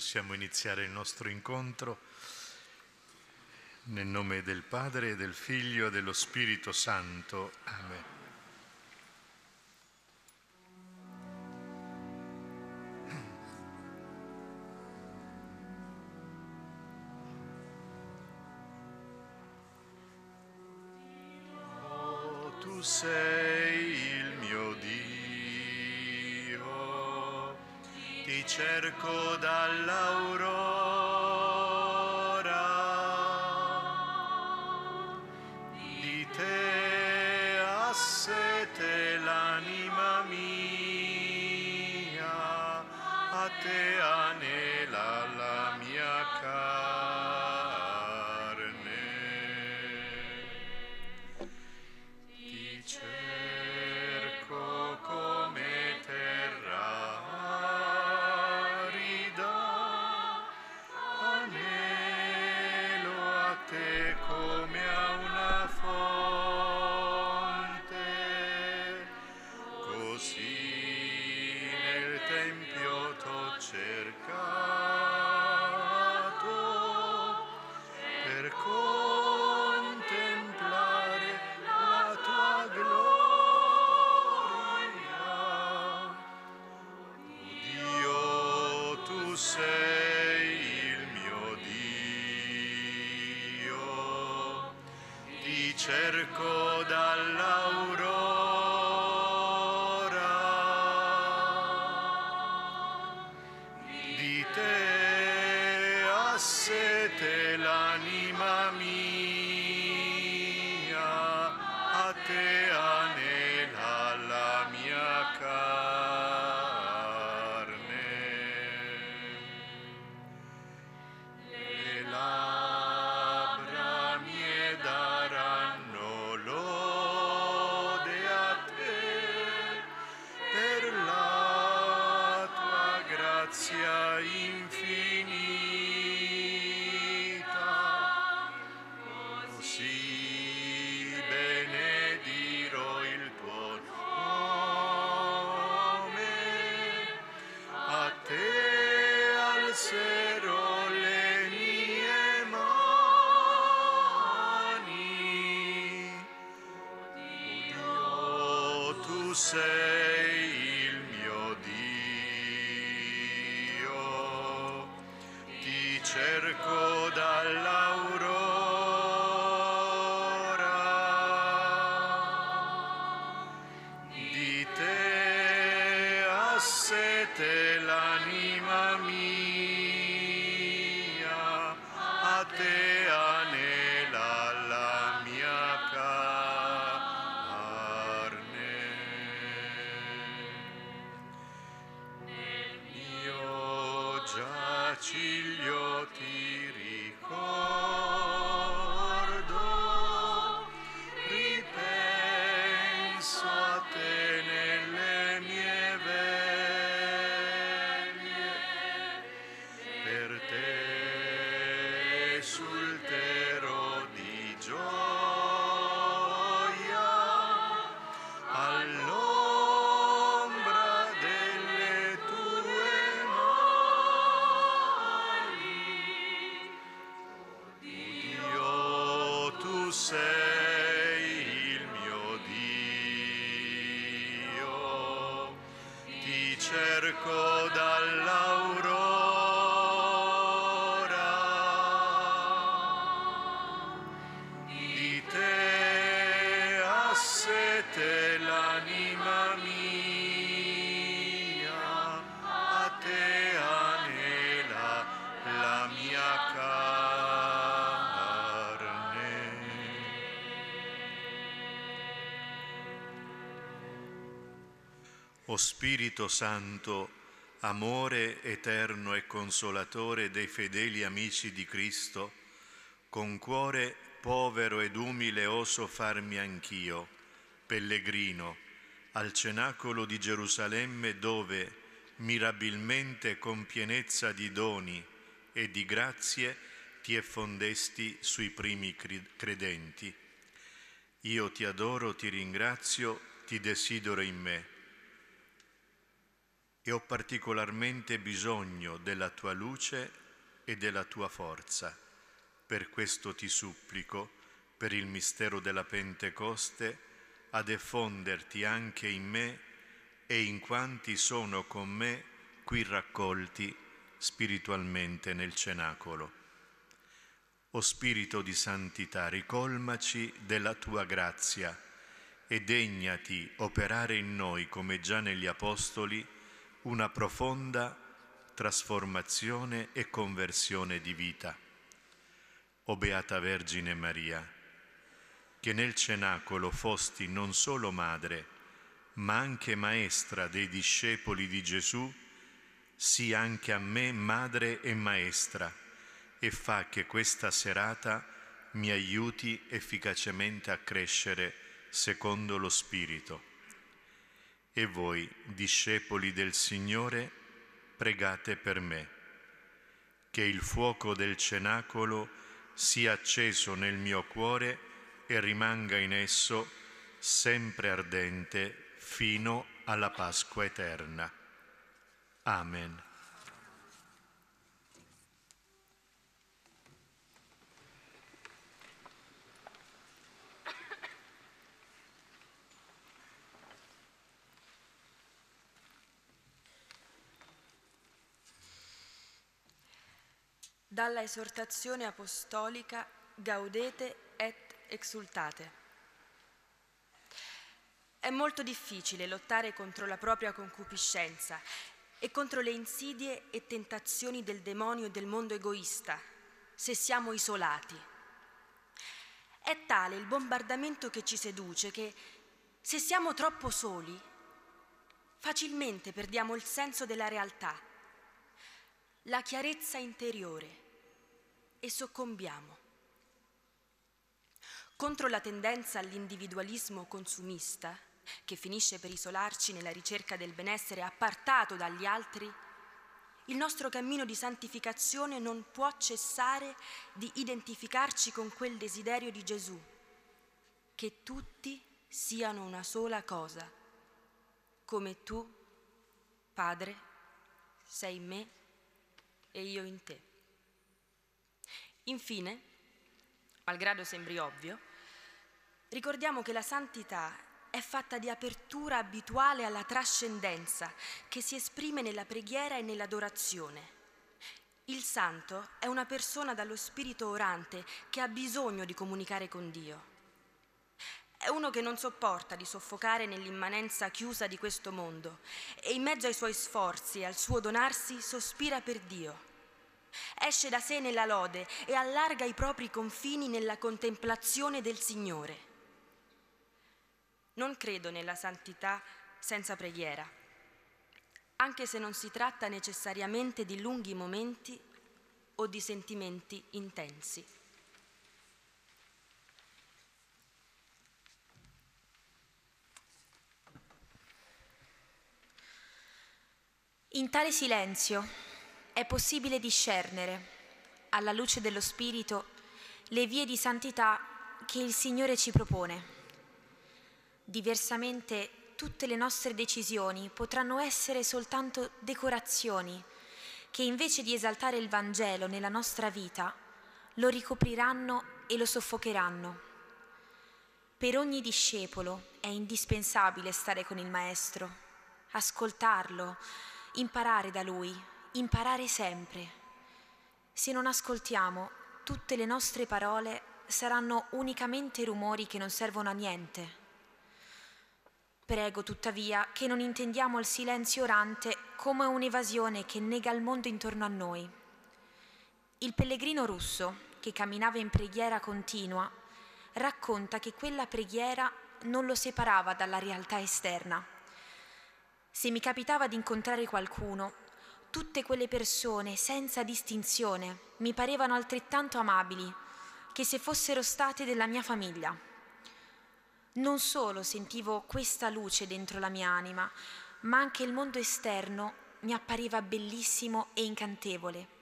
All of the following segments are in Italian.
Possiamo iniziare il nostro incontro nel nome del Padre, del Figlio e dello Spirito Santo. Amen. Oh, tu sei il mio Dio, ti cerco dall'aurora, sei il mio Dio, ti cerco Spirito Santo, amore eterno e consolatore dei fedeli amici di Cristo, con cuore povero ed umile oso farmi anch'io, pellegrino, al cenacolo di Gerusalemme dove, mirabilmente con pienezza di doni e di grazie, ti effondesti sui primi credenti. Io ti adoro, ti ringrazio, ti desidero in me. E ho particolarmente bisogno della tua luce e della tua forza. Per questo ti supplico, per il mistero della Pentecoste, ad effonderti anche in me e in quanti sono con me qui raccolti spiritualmente nel cenacolo. O Spirito di Santità, ricolmaci della tua grazia e degnati operare in noi, come già negli Apostoli, una profonda trasformazione e conversione di vita. O Beata Vergine Maria, che nel cenacolo fosti non solo madre, ma anche maestra dei discepoli di Gesù, sii anche a me madre e maestra e fa che questa serata mi aiuti efficacemente a crescere secondo lo Spirito. E voi, discepoli del Signore, pregate per me, che il fuoco del cenacolo sia acceso nel mio cuore e rimanga in esso sempre ardente fino alla Pasqua eterna. Amen. Dalla esortazione apostolica Gaudete et exultate. È molto difficile lottare contro la propria concupiscenza e contro le insidie e tentazioni del demonio e del mondo egoista, se siamo isolati. È tale il bombardamento che ci seduce che, se siamo troppo soli, facilmente perdiamo il senso della realtà, la chiarezza interiore e soccombiamo. Contro la tendenza all'individualismo consumista, che finisce per isolarci nella ricerca del benessere appartato dagli altri, il nostro cammino di santificazione non può cessare di identificarci con quel desiderio di Gesù, che tutti siano una sola cosa, come tu, Padre, sei me e io in te. Infine, malgrado sembri ovvio, ricordiamo che la santità è fatta di apertura abituale alla trascendenza che si esprime nella preghiera e nell'adorazione. Il santo è una persona dallo spirito orante che ha bisogno di comunicare con Dio. È uno che non sopporta di soffocare nell'immanenza chiusa di questo mondo e in mezzo ai suoi sforzi e al suo donarsi sospira per Dio. Esce da sé nella lode e allarga i propri confini nella contemplazione del Signore. Non credo nella santità senza preghiera, anche se non si tratta necessariamente di lunghi momenti o di sentimenti intensi. In tale silenzio è possibile discernere, alla luce dello Spirito, le vie di santità che il Signore ci propone. Diversamente tutte le nostre decisioni potranno essere soltanto decorazioni che invece di esaltare il Vangelo nella nostra vita, lo ricopriranno e lo soffocheranno. Per ogni discepolo è indispensabile stare con il Maestro, ascoltarlo, imparare da Lui, imparare sempre. Se non ascoltiamo, tutte le nostre parole saranno unicamente rumori che non servono a niente. Prego tuttavia che non intendiamo il silenzio orante come un'evasione che nega il mondo intorno a noi. Il pellegrino russo, che camminava in preghiera continua, racconta che quella preghiera non lo separava dalla realtà esterna. Se mi capitava di incontrare qualcuno, tutte quelle persone, senza distinzione, mi parevano altrettanto amabili che se fossero state della mia famiglia. Non solo sentivo questa luce dentro la mia anima, ma anche il mondo esterno mi appariva bellissimo e incantevole.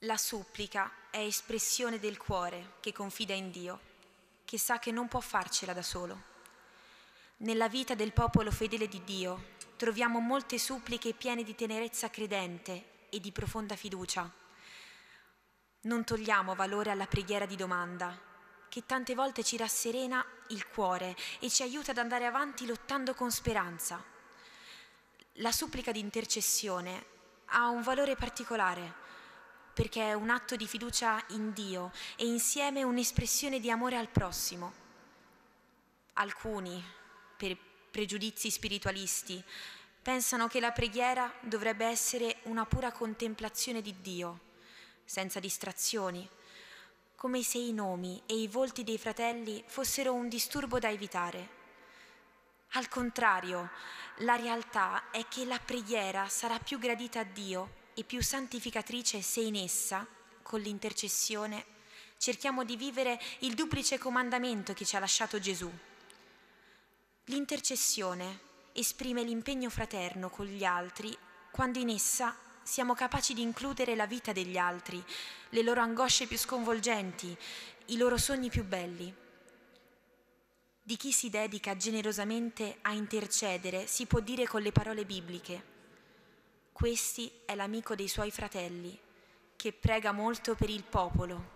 La supplica è espressione del cuore che confida in Dio, che sa che non può farcela da solo. Nella vita del popolo fedele di Dio, troviamo molte suppliche piene di tenerezza credente e di profonda fiducia. Non togliamo valore alla preghiera di domanda, che tante volte ci rasserena il cuore e ci aiuta ad andare avanti lottando con speranza. La supplica di intercessione ha un valore particolare perché è un atto di fiducia in Dio e insieme un'espressione di amore al prossimo. Alcuni, pregiudizi spiritualisti, pensano che la preghiera dovrebbe essere una pura contemplazione di Dio, senza distrazioni, come se i nomi e i volti dei fratelli fossero un disturbo da evitare. Al contrario, la realtà è che la preghiera sarà più gradita a Dio e più santificatrice se in essa, con l'intercessione, cerchiamo di vivere il duplice comandamento che ci ha lasciato Gesù. L'intercessione esprime l'impegno fraterno con gli altri quando in essa siamo capaci di includere la vita degli altri, le loro angosce più sconvolgenti, i loro sogni più belli. Di chi si dedica generosamente a intercedere si può dire con le parole bibliche questi è l'amico dei suoi fratelli, che prega molto per il popolo.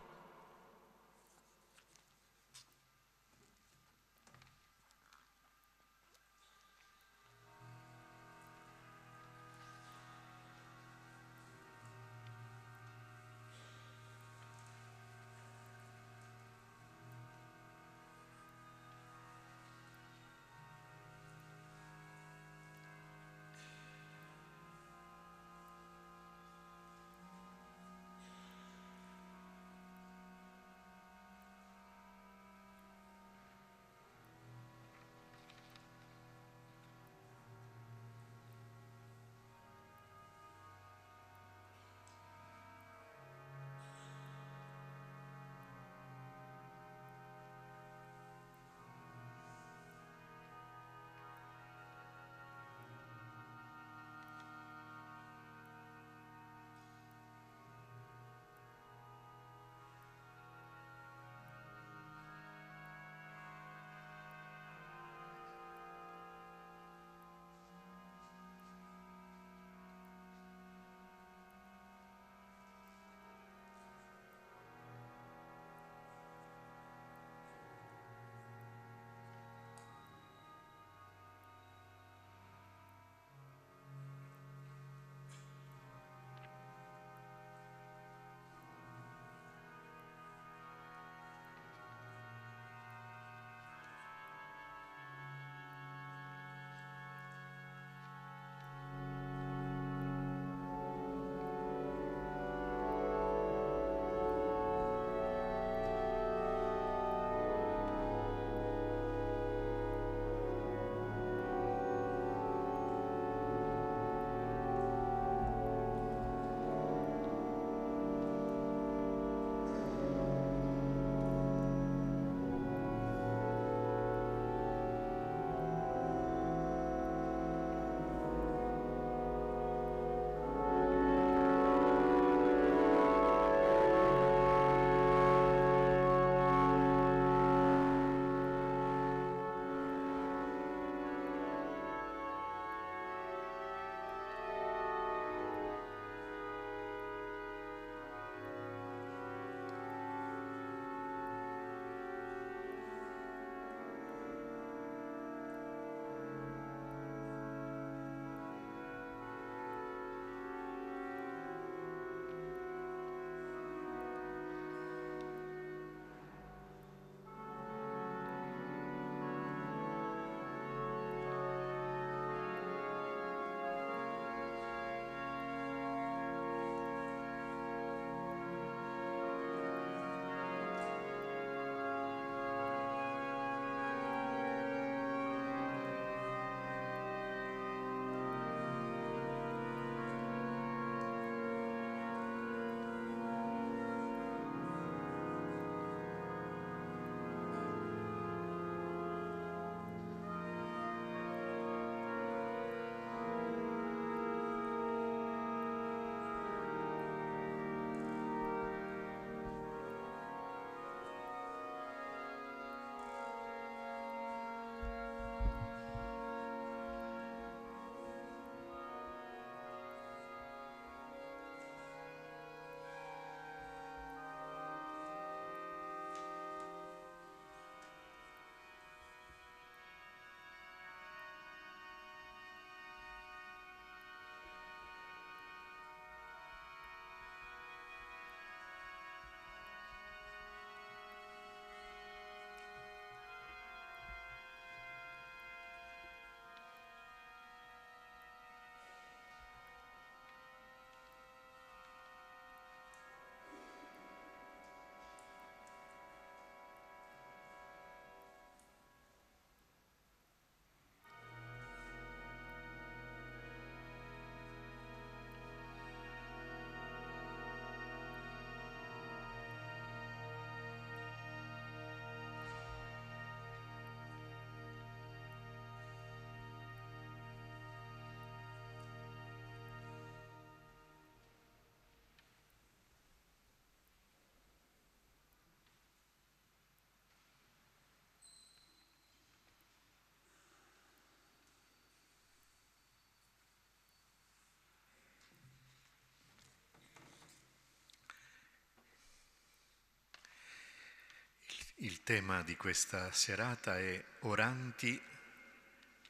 Il tema di questa serata è oranti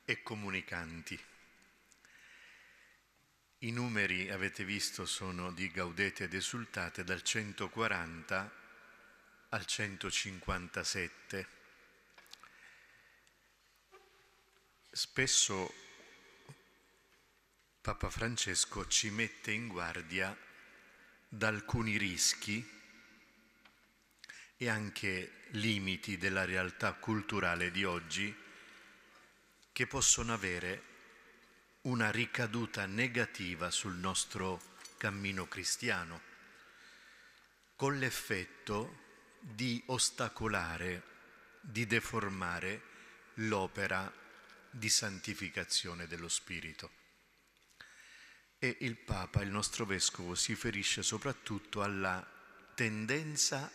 e comunicanti. I numeri, avete visto, sono di Gaudete ed Esultate dal 140 al 157. Spesso Papa Francesco ci mette in guardia da alcuni rischi e anche limiti della realtà culturale di oggi che possono avere una ricaduta negativa sul nostro cammino cristiano, con l'effetto di ostacolare, di deformare l'opera di santificazione dello Spirito. E il Papa, il nostro Vescovo, si riferisce soprattutto alla tendenza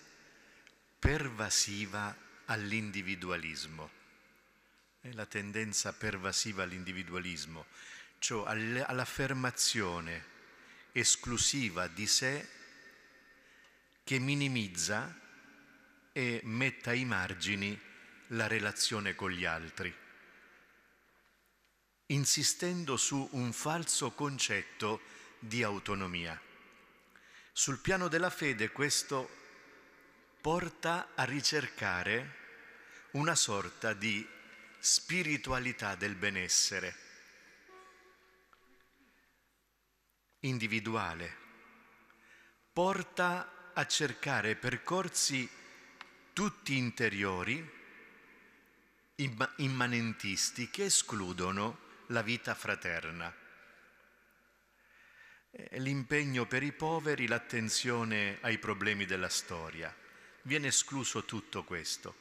pervasiva all'individualismo. È la tendenza pervasiva all'individualismo, cioè all'affermazione esclusiva di sé che minimizza e mette ai margini la relazione con gli altri, insistendo su un falso concetto di autonomia. Sul piano della fede questo porta a ricercare una sorta di spiritualità del benessere. Individuale, porta a cercare percorsi tutti interiori, immanentisti, che escludono la vita fraterna. L'impegno per i poveri, l'attenzione ai problemi della storia viene escluso tutto questo.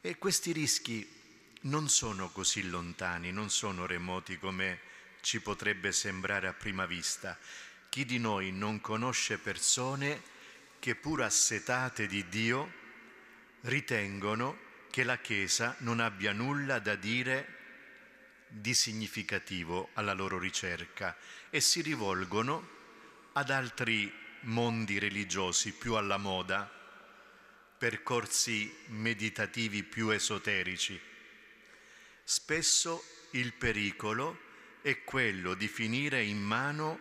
E questi rischi non sono così lontani, non sono remoti come ci potrebbe sembrare a prima vista. Chi di noi non conosce persone che pur assetate di Dio ritengono che la Chiesa non abbia nulla da dire di significativo alla loro ricerca e si rivolgono ad altri mondi religiosi più alla moda, percorsi meditativi più esoterici. Spesso il pericolo è quello di finire in mano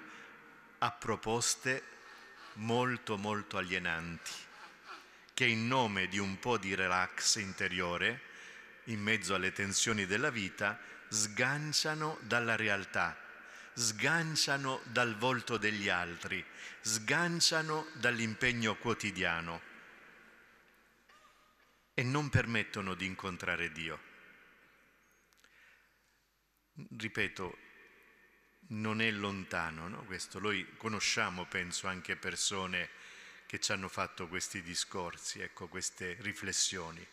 a proposte molto molto alienanti, che in nome di un po' di relax interiore, in mezzo alle tensioni della vita, sganciano dalla realtà, sganciano dal volto degli altri, sganciano dall'impegno quotidiano e non permettono di incontrare Dio. Ripeto, non è lontano no? questo, noi conosciamo, penso, anche persone che ci hanno fatto questi discorsi, ecco, queste riflessioni.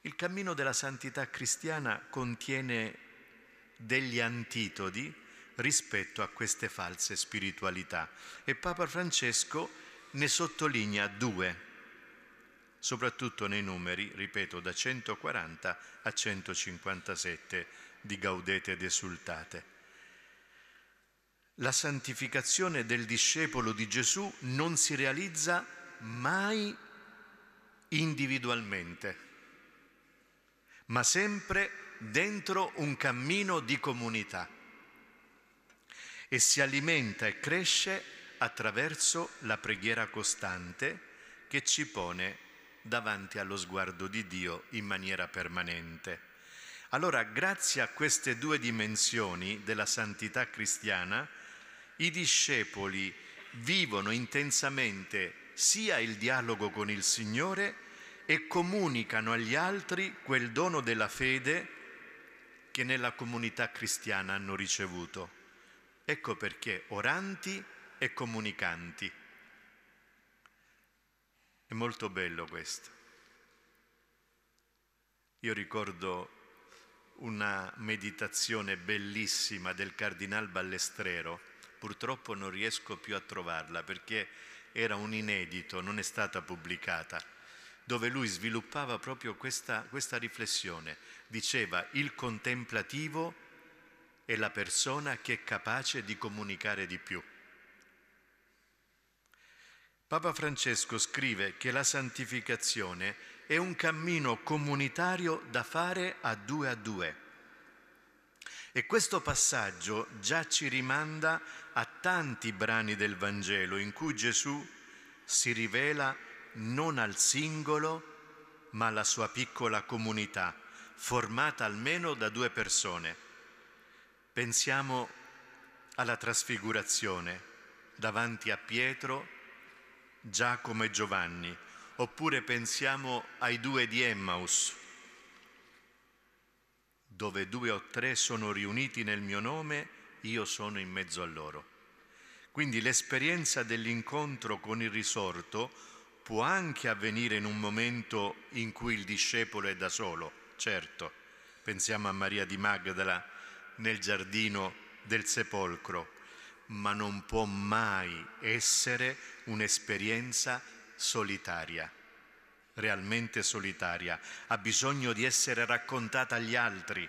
Il cammino della santità cristiana contiene degli antitodi rispetto a queste false spiritualità e Papa Francesco ne sottolinea due soprattutto nei numeri, ripeto, da 140 a 157 di Gaudete ed Esultate. La santificazione del discepolo di Gesù non si realizza mai individualmente, ma sempre dentro un cammino di comunità e si alimenta e cresce attraverso la preghiera costante che ci pone davanti allo sguardo di Dio in maniera permanente. Allora, grazie a queste due dimensioni della santità cristiana, i discepoli vivono intensamente sia il dialogo con il Signore e comunicano agli altri quel dono della fede che nella comunità cristiana hanno ricevuto. Ecco perché oranti e comunicanti. È molto bello questo. Io ricordo una meditazione bellissima del Cardinal Ballestrero, purtroppo non riesco più a trovarla perché era un inedito, non è stata pubblicata, dove lui sviluppava proprio questa, questa riflessione. Diceva il contemplativo è la persona che è capace di comunicare di più. Papa Francesco scrive che la santificazione è un cammino comunitario da fare a due a due. E questo passaggio già ci rimanda a tanti brani del Vangelo in cui Gesù si rivela non al singolo, ma alla sua piccola comunità, formata almeno da due persone. Pensiamo alla trasfigurazione davanti a Pietro, Giacomo e Giovanni, oppure pensiamo ai due di Emmaus, dove due o tre sono riuniti nel mio nome, io sono in mezzo a loro. Quindi l'esperienza dell'incontro con il risorto può anche avvenire in un momento in cui il discepolo è da solo, certo. Pensiamo a Maria di Magdala nel giardino del sepolcro, ma non può mai essere un'esperienza solitaria, realmente solitaria. Ha bisogno di essere raccontata agli altri,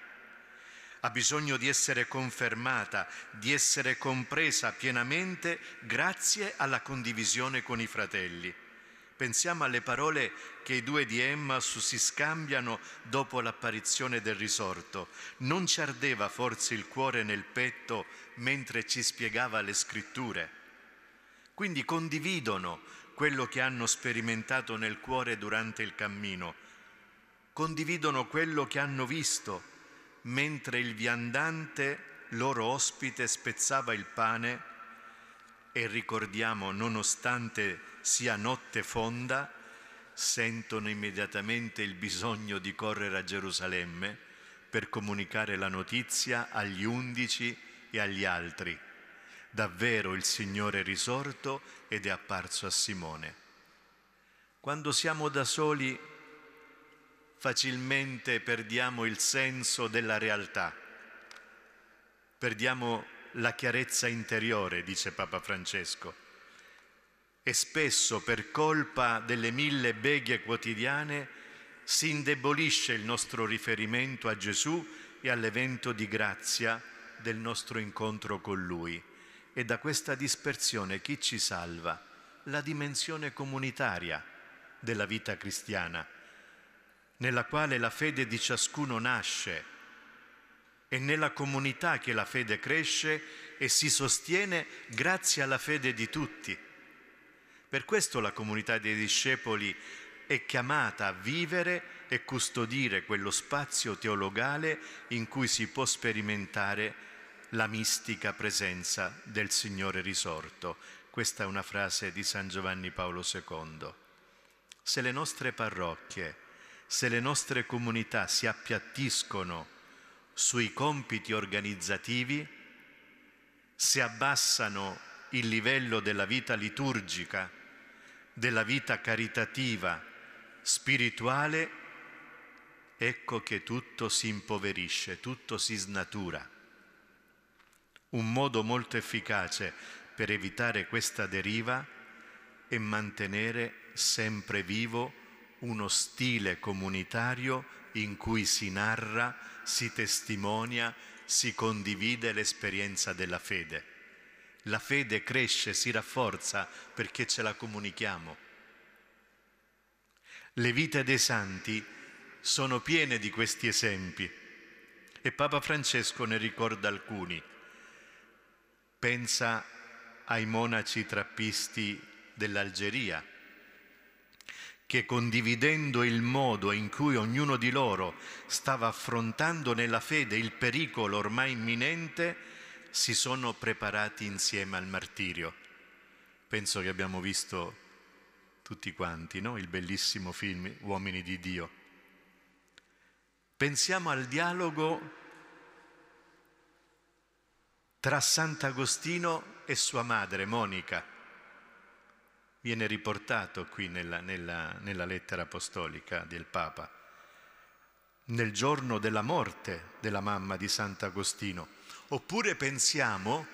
ha bisogno di essere confermata, di essere compresa pienamente grazie alla condivisione con i fratelli. Pensiamo alle parole che i due di Emmaus si scambiano dopo l'apparizione del risorto. Non ci ardeva forse il cuore nel petto mentre ci spiegava le scritture? Quindi condividono quello che hanno sperimentato nel cuore durante il cammino, condividono quello che hanno visto mentre il viandante, loro ospite, spezzava il pane e ricordiamo, nonostante sia notte fonda, sentono immediatamente il bisogno di correre a Gerusalemme per comunicare la notizia agli undici e agli altri. Davvero il Signore è risorto ed è apparso a Simone. Quando siamo da soli facilmente perdiamo il senso della realtà, perdiamo la chiarezza interiore, dice Papa Francesco e spesso per colpa delle mille beghe quotidiane si indebolisce il nostro riferimento a Gesù e all'evento di grazia del nostro incontro con Lui. E da questa dispersione chi ci salva? La dimensione comunitaria della vita cristiana, nella quale la fede di ciascuno nasce è nella comunità che la fede cresce e si sostiene grazie alla fede di tutti. Per questo la comunità dei discepoli è chiamata a vivere e custodire quello spazio teologale in cui si può sperimentare la mistica presenza del Signore risorto. Questa è una frase di San Giovanni Paolo II. Se le nostre parrocchie, se le nostre comunità si appiattiscono sui compiti organizzativi, se abbassano il livello della vita liturgica, della vita caritativa, spirituale, ecco che tutto si impoverisce, tutto si snatura. Un modo molto efficace per evitare questa deriva è mantenere sempre vivo uno stile comunitario in cui si narra, si testimonia, si condivide l'esperienza della fede. La fede cresce, si rafforza perché ce la comunichiamo. Le vite dei santi sono piene di questi esempi e Papa Francesco ne ricorda alcuni. Pensa ai monaci trappisti dell'Algeria, che condividendo il modo in cui ognuno di loro stava affrontando nella fede il pericolo ormai imminente, si sono preparati insieme al martirio. Penso che abbiamo visto tutti quanti, no? il bellissimo film Uomini di Dio. Pensiamo al dialogo tra Sant'Agostino e sua madre, Monica. Viene riportato qui nella, nella, nella lettera apostolica del Papa. Nel giorno della morte della mamma di Sant'Agostino Oppure pensiamo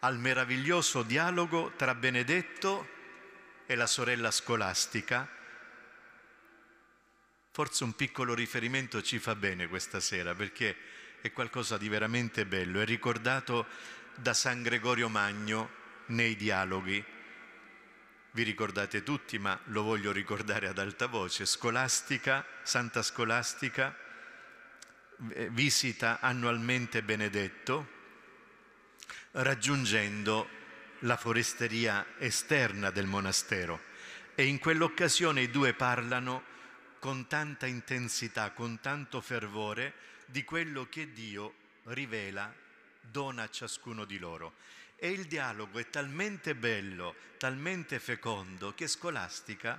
al meraviglioso dialogo tra Benedetto e la sorella scolastica. Forse un piccolo riferimento ci fa bene questa sera perché è qualcosa di veramente bello, è ricordato da San Gregorio Magno nei dialoghi. vi ricordate tutti, ma lo voglio ricordare ad alta voce, Scolastica, Santa Scolastica, eh, visita annualmente Benedetto, raggiungendo la foresteria esterna del monastero e in quell'occasione i due parlano con tanta intensità, con tanto fervore di quello che Dio rivela, dona a ciascuno di loro. E il dialogo è talmente bello, talmente fecondo, che Scolastica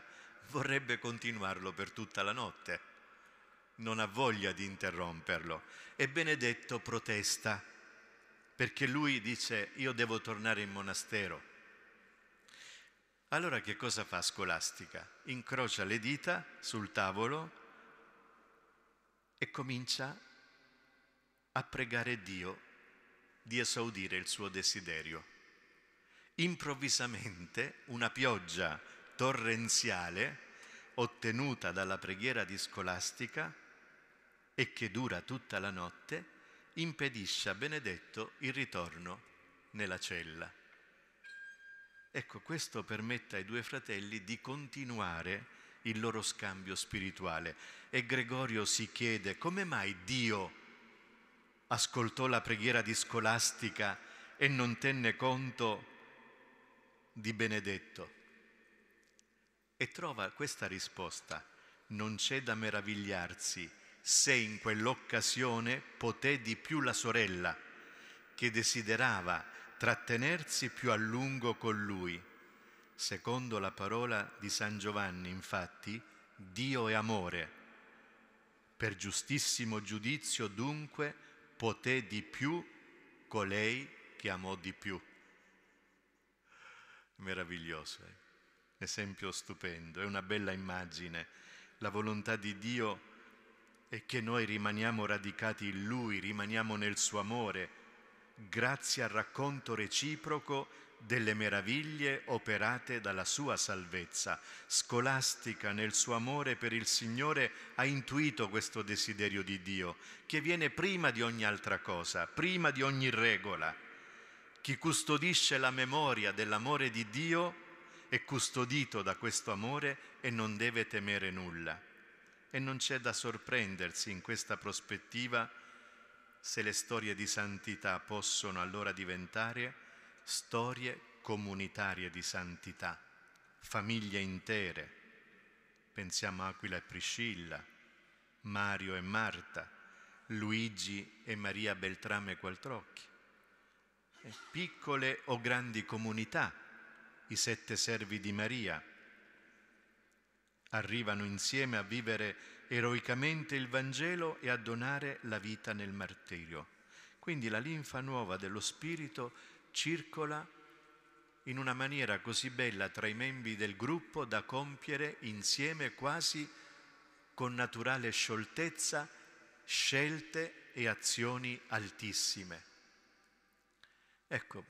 vorrebbe continuarlo per tutta la notte. Non ha voglia di interromperlo. E Benedetto protesta, perché lui dice io devo tornare in monastero. Allora che cosa fa Scolastica? Incrocia le dita sul tavolo e comincia a pregare Dio di esaudire il suo desiderio. Improvvisamente una pioggia torrenziale ottenuta dalla preghiera di scolastica e che dura tutta la notte impedisce a Benedetto il ritorno nella cella. Ecco, questo permette ai due fratelli di continuare il loro scambio spirituale e Gregorio si chiede come mai Dio ascoltò la preghiera di scolastica e non tenne conto di Benedetto. E trova questa risposta. Non c'è da meravigliarsi se in quell'occasione poté di più la sorella, che desiderava trattenersi più a lungo con lui. Secondo la parola di San Giovanni, infatti, Dio è amore. Per giustissimo giudizio, dunque, poté di più colei che amò di più. Meraviglioso, eh? esempio stupendo, è una bella immagine. La volontà di Dio è che noi rimaniamo radicati in Lui, rimaniamo nel suo amore, grazie al racconto reciproco delle meraviglie operate dalla sua salvezza. Scolastica nel suo amore per il Signore ha intuito questo desiderio di Dio, che viene prima di ogni altra cosa, prima di ogni regola. Chi custodisce la memoria dell'amore di Dio è custodito da questo amore e non deve temere nulla. E non c'è da sorprendersi in questa prospettiva se le storie di santità possono allora diventare storie comunitarie di santità, famiglie intere. Pensiamo a Aquila e Priscilla, Mario e Marta, Luigi e Maria Beltrame Qualtrocchi. Piccole o grandi comunità, i sette servi di Maria, arrivano insieme a vivere eroicamente il Vangelo e a donare la vita nel martirio. Quindi la linfa nuova dello Spirito circola in una maniera così bella tra i membri del gruppo da compiere insieme quasi con naturale scioltezza scelte e azioni altissime. Ecco,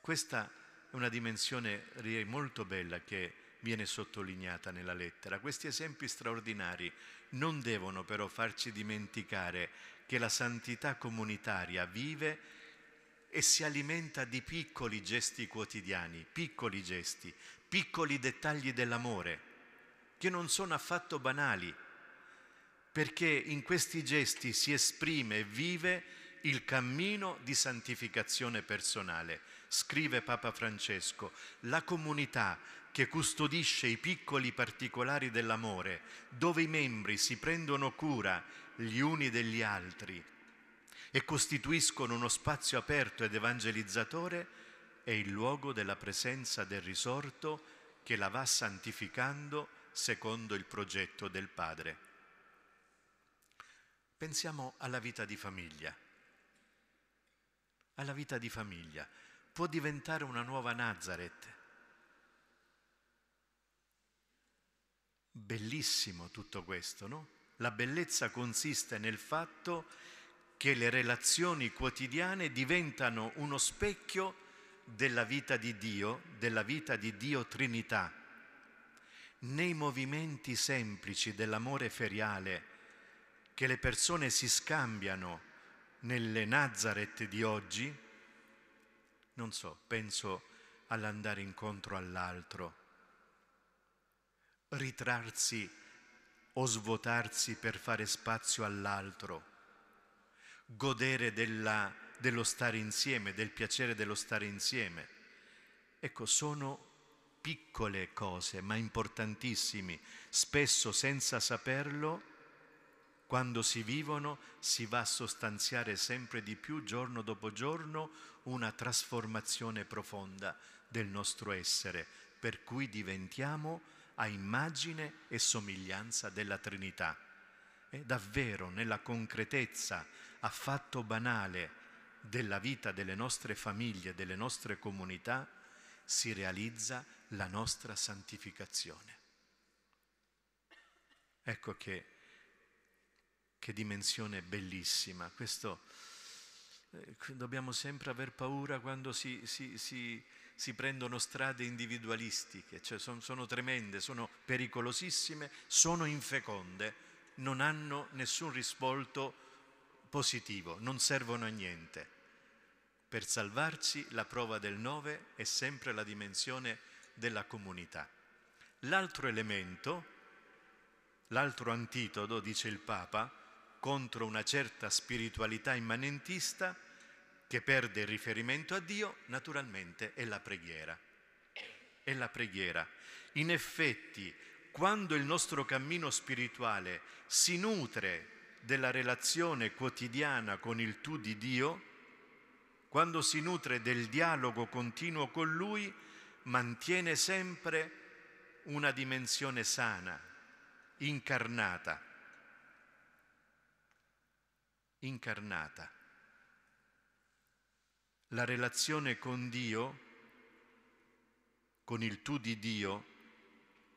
questa è una dimensione molto bella che viene sottolineata nella lettera. Questi esempi straordinari non devono però farci dimenticare che la santità comunitaria vive e si alimenta di piccoli gesti quotidiani, piccoli gesti, piccoli dettagli dell'amore, che non sono affatto banali, perché in questi gesti si esprime e vive il cammino di santificazione personale. Scrive Papa Francesco, la comunità che custodisce i piccoli particolari dell'amore, dove i membri si prendono cura gli uni degli altri, e costituiscono uno spazio aperto ed evangelizzatore, è il luogo della presenza del risorto che la va santificando secondo il progetto del Padre. Pensiamo alla vita di famiglia. Alla vita di famiglia. Può diventare una nuova Nazareth. Bellissimo tutto questo, no? La bellezza consiste nel fatto che le relazioni quotidiane diventano uno specchio della vita di Dio, della vita di Dio Trinità. Nei movimenti semplici dell'amore feriale che le persone si scambiano nelle Nazareth di oggi, non so, penso all'andare incontro all'altro, ritrarsi o svuotarsi per fare spazio all'altro, godere della, dello stare insieme, del piacere dello stare insieme. Ecco, sono piccole cose, ma importantissime. Spesso senza saperlo, quando si vivono, si va a sostanziare sempre di più, giorno dopo giorno, una trasformazione profonda del nostro essere, per cui diventiamo a immagine e somiglianza della Trinità. E davvero nella concretezza affatto banale della vita delle nostre famiglie, delle nostre comunità, si realizza la nostra santificazione. Ecco che, che dimensione bellissima. Questo eh, dobbiamo sempre aver paura quando si, si, si si prendono strade individualistiche, cioè sono, sono tremende, sono pericolosissime, sono infeconde, non hanno nessun risvolto positivo, non servono a niente. Per salvarci la prova del 9 è sempre la dimensione della comunità. L'altro elemento, l'altro antitodo, dice il Papa, contro una certa spiritualità immanentista che perde il riferimento a Dio, naturalmente è la preghiera. È la preghiera. In effetti, quando il nostro cammino spirituale si nutre della relazione quotidiana con il tu di Dio, quando si nutre del dialogo continuo con Lui, mantiene sempre una dimensione sana, incarnata. Incarnata la relazione con Dio, con il tu di Dio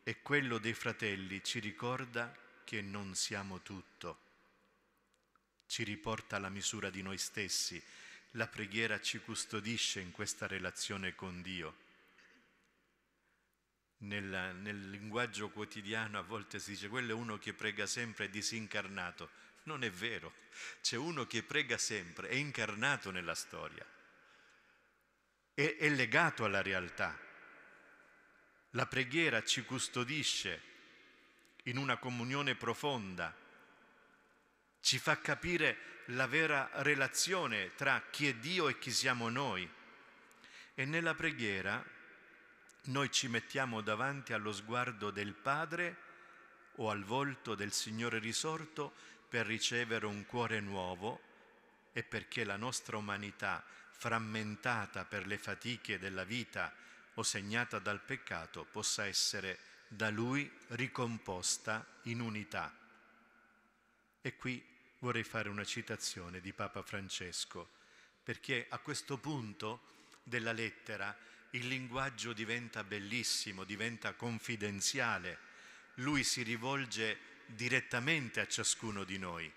e quello dei fratelli ci ricorda che non siamo tutto, ci riporta alla misura di noi stessi. La preghiera ci custodisce in questa relazione con Dio. Nel, nel, linguaggio quotidiano a volte si dice quello è uno che prega sempre disincarnato. Non è vero, c'è uno che prega sempre, è incarnato nella storia è, è legato alla realtà. La preghiera ci custodisce in una comunione profonda, ci fa capire la vera relazione tra chi è Dio e chi siamo noi. E nella preghiera noi ci mettiamo davanti allo sguardo del Padre o al volto del Signore risorto per ricevere un cuore nuovo e perché la nostra umanità frammentata per le fatiche della vita o segnata dal peccato, possa essere da Lui ricomposta in unità. E qui vorrei fare una citazione di Papa Francesco, perché a questo punto della lettera il linguaggio diventa bellissimo, diventa confidenziale. Lui si rivolge direttamente a ciascuno di noi.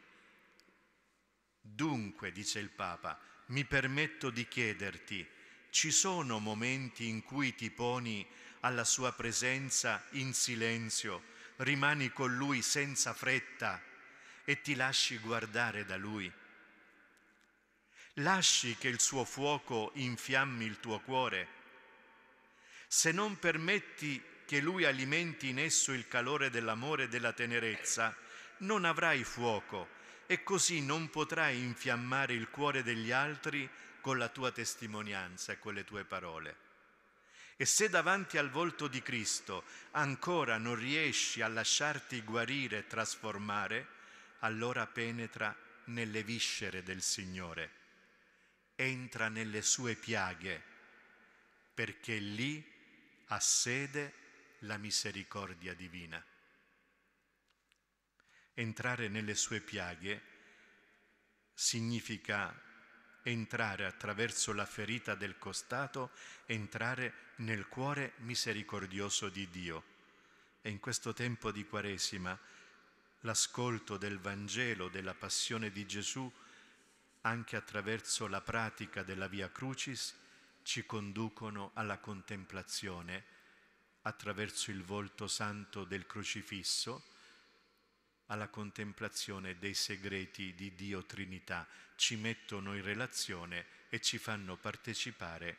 Dunque, dice il Papa, mi permetto di chiederti, ci sono momenti in cui ti poni alla sua presenza in silenzio, rimani con lui senza fretta e ti lasci guardare da lui? Lasci che il suo fuoco infiammi il tuo cuore? Se non permetti che lui alimenti in esso il calore dell'amore e della tenerezza, non avrai fuoco e così non potrai infiammare il cuore degli altri con la tua testimonianza e con le tue parole. E se davanti al volto di Cristo ancora non riesci a lasciarti guarire e trasformare, allora penetra nelle viscere del Signore, entra nelle sue piaghe, perché lì ha sede la misericordia divina entrare nelle sue piaghe significa entrare attraverso la ferita del costato, entrare nel cuore misericordioso di Dio. E in questo tempo di Quaresima l'ascolto del Vangelo, della passione di Gesù, anche attraverso la pratica della Via Crucis, ci conducono alla contemplazione attraverso il volto santo del crocifisso, alla contemplazione dei segreti di Dio Trinità, ci mettono in relazione e ci fanno partecipare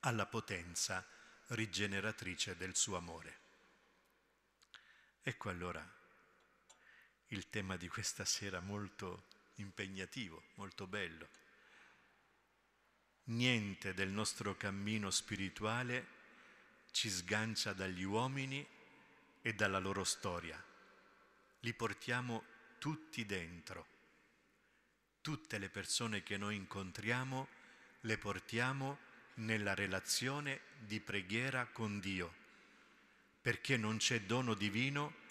alla potenza rigeneratrice del suo amore. Ecco allora il tema di questa sera molto impegnativo, molto bello. Niente del nostro cammino spirituale ci sgancia dagli uomini e dalla loro storia. Li portiamo tutti dentro. Tutte le persone che noi incontriamo le portiamo nella relazione di preghiera con Dio, perché non c'è dono divino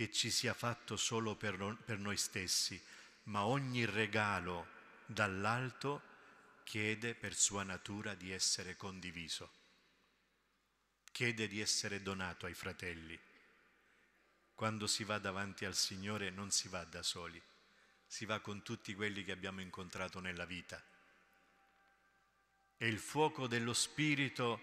che ci sia fatto solo per, per noi stessi, ma ogni regalo dall'alto chiede per sua natura di essere condiviso, chiede di essere donato ai fratelli. Quando si va davanti al Signore non si va da soli, si va con tutti quelli che abbiamo incontrato nella vita. E il fuoco dello Spirito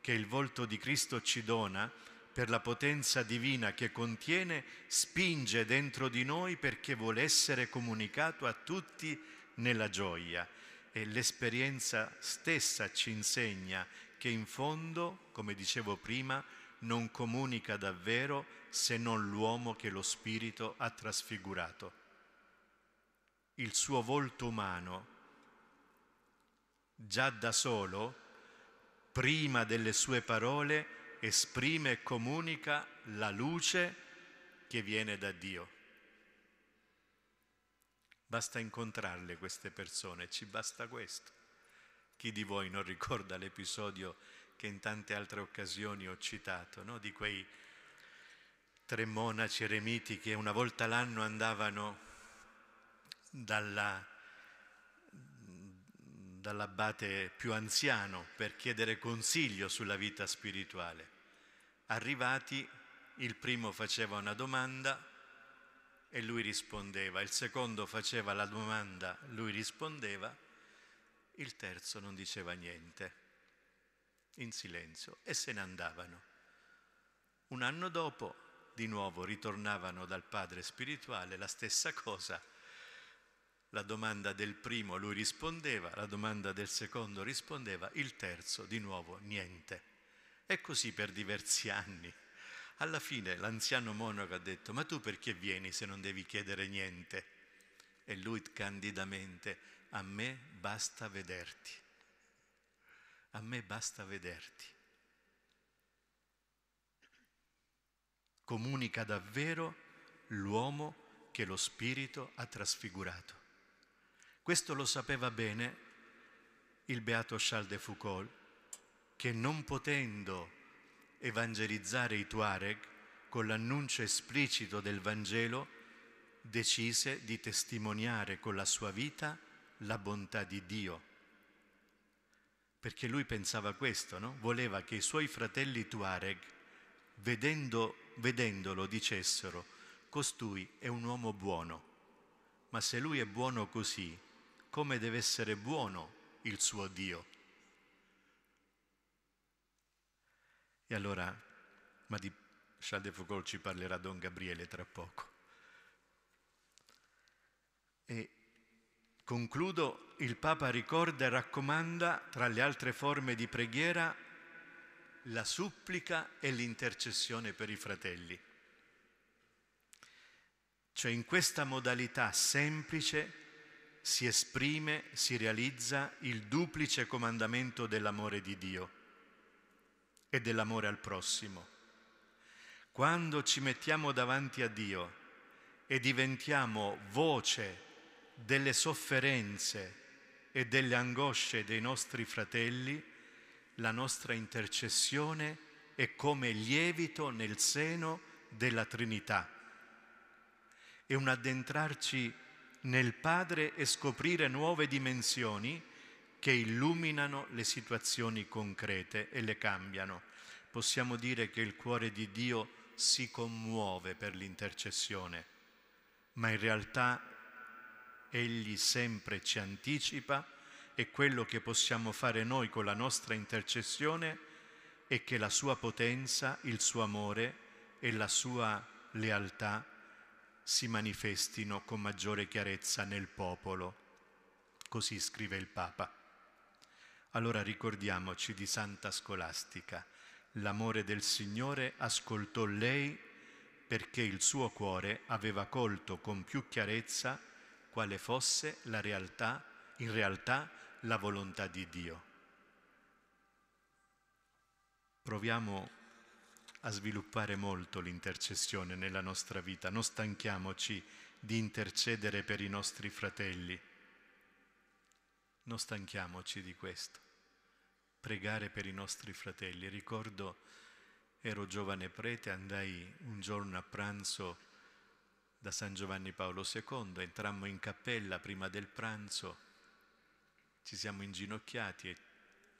che il volto di Cristo ci dona, per la potenza divina che contiene, spinge dentro di noi perché vuole essere comunicato a tutti nella gioia. E l'esperienza stessa ci insegna che in fondo, come dicevo prima, non comunica davvero se non l'uomo che lo Spirito ha trasfigurato. Il suo volto umano, già da solo, prima delle sue parole, esprime e comunica la luce che viene da Dio. Basta incontrarle queste persone, ci basta questo. Chi di voi non ricorda l'episodio che in tante altre occasioni ho citato, no? di quei tre monaci eremiti che una volta l'anno andavano dalla, dall'abate più anziano per chiedere consiglio sulla vita spirituale. Arrivati, il primo faceva una domanda e lui rispondeva, il secondo faceva la domanda, lui rispondeva, il terzo non diceva niente, in silenzio, e se ne andavano. Un anno dopo, di nuovo, ritornavano dal padre spirituale, la stessa cosa. La domanda del primo lui rispondeva, la domanda del secondo rispondeva, il terzo di nuovo niente. E così per diversi anni. Alla fine l'anziano monaco ha detto, ma tu perché vieni se non devi chiedere niente? E lui candidamente, a me basta vederti. A me basta vederti. Comunica davvero l'uomo che lo Spirito ha trasfigurato. Questo lo sapeva bene il beato Charles de Foucault che non potendo evangelizzare i Tuareg con l'annuncio esplicito del Vangelo, decise di testimoniare con la sua vita la bontà di Dio. Perché lui pensava questo, no? Voleva che i suoi fratelli Tuareg, vedendo, vedendolo, dicessero, costui è un uomo buono, ma se lui è buono così, come deve essere buono il suo Dio? E allora, ma di Charles de Foucault ci parlerà Don Gabriele tra poco. E concludo, il Papa ricorda e raccomanda, tra le altre forme di preghiera, la supplica e l'intercessione per i fratelli. Cioè in questa modalità semplice si esprime, si realizza il duplice comandamento dell'amore di Dio e dell'amore al prossimo. Quando ci mettiamo davanti a Dio e diventiamo voce delle sofferenze e delle angosce dei nostri fratelli, la nostra intercessione è come lievito nel seno della Trinità. È un addentrarci nel Padre e scoprire nuove dimensioni che illuminano le situazioni concrete e le cambiano. Possiamo dire che il cuore di Dio si commuove per l'intercessione, ma in realtà Egli sempre ci anticipa e quello che possiamo fare noi con la nostra intercessione è che la sua potenza, il suo amore e la sua lealtà si manifestino con maggiore chiarezza nel popolo. Così scrive il Papa. Allora ricordiamoci di Santa Scolastica. L'amore del Signore ascoltò lei perché il suo cuore aveva colto con più chiarezza quale fosse la realtà, in realtà la volontà di Dio. Proviamo a sviluppare molto l'intercessione nella nostra vita, non stanchiamoci di intercedere per i nostri fratelli, non stanchiamoci di questo, pregare per i nostri fratelli. Ricordo, ero giovane prete, andai un giorno a pranzo da San Giovanni Paolo II, entrammo in cappella prima del pranzo, ci siamo inginocchiati e,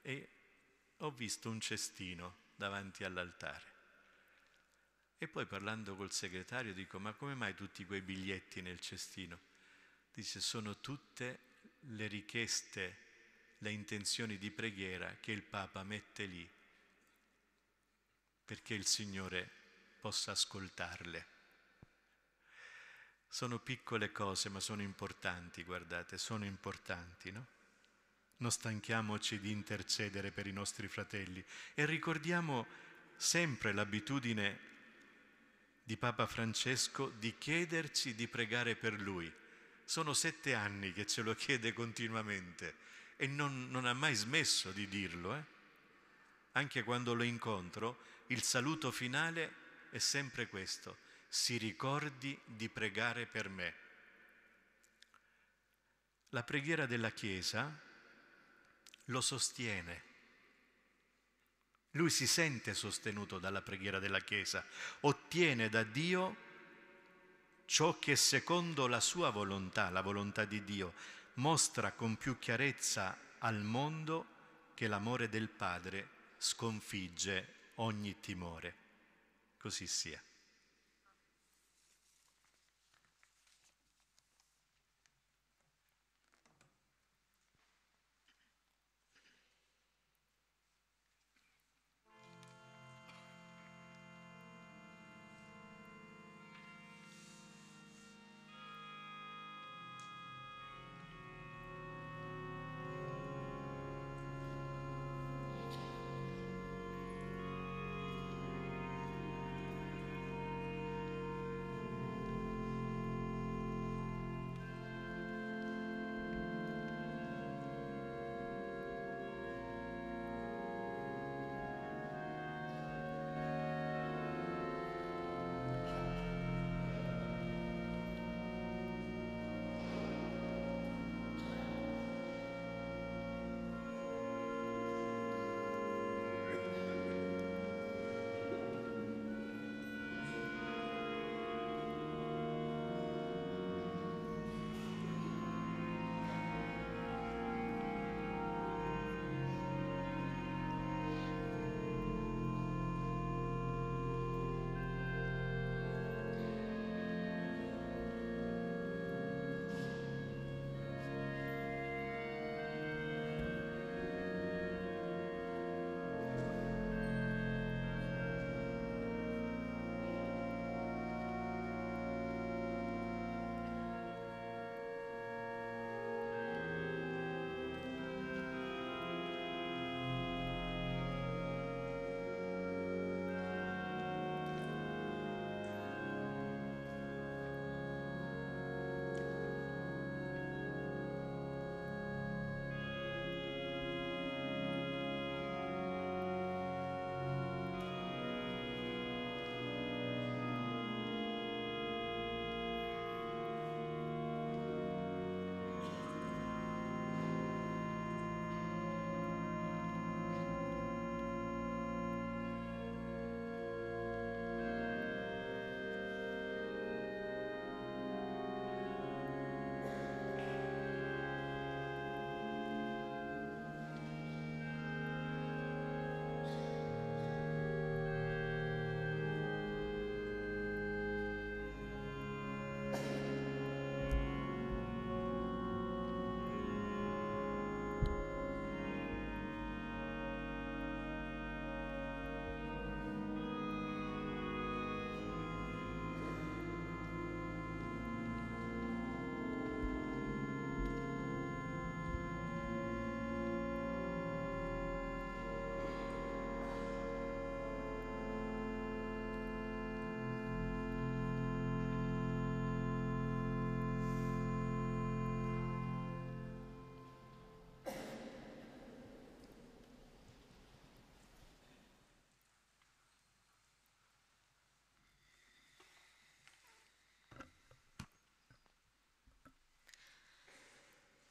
e ho visto un cestino davanti all'altare. E poi parlando col segretario dico, ma come mai tutti quei biglietti nel cestino? Dice, sono tutte le richieste, le intenzioni di preghiera che il Papa mette lì perché il Signore possa ascoltarle. Sono piccole cose, ma sono importanti, guardate, sono importanti, no? Non stanchiamoci di intercedere per i nostri fratelli e ricordiamo sempre l'abitudine di Papa Francesco di chiederci di pregare per lui. Sono sette anni che ce lo chiede continuamente e non, non ha mai smesso di dirlo. Eh? Anche quando lo incontro, il saluto finale è sempre questo, si ricordi di pregare per me. La preghiera della Chiesa lo sostiene lui si sente sostenuto dalla preghiera della Chiesa, ottiene da Dio ciò che secondo la sua volontà, la volontà di Dio, mostra con più chiarezza al mondo che l'amore del Padre sconfigge ogni timore. Così sia.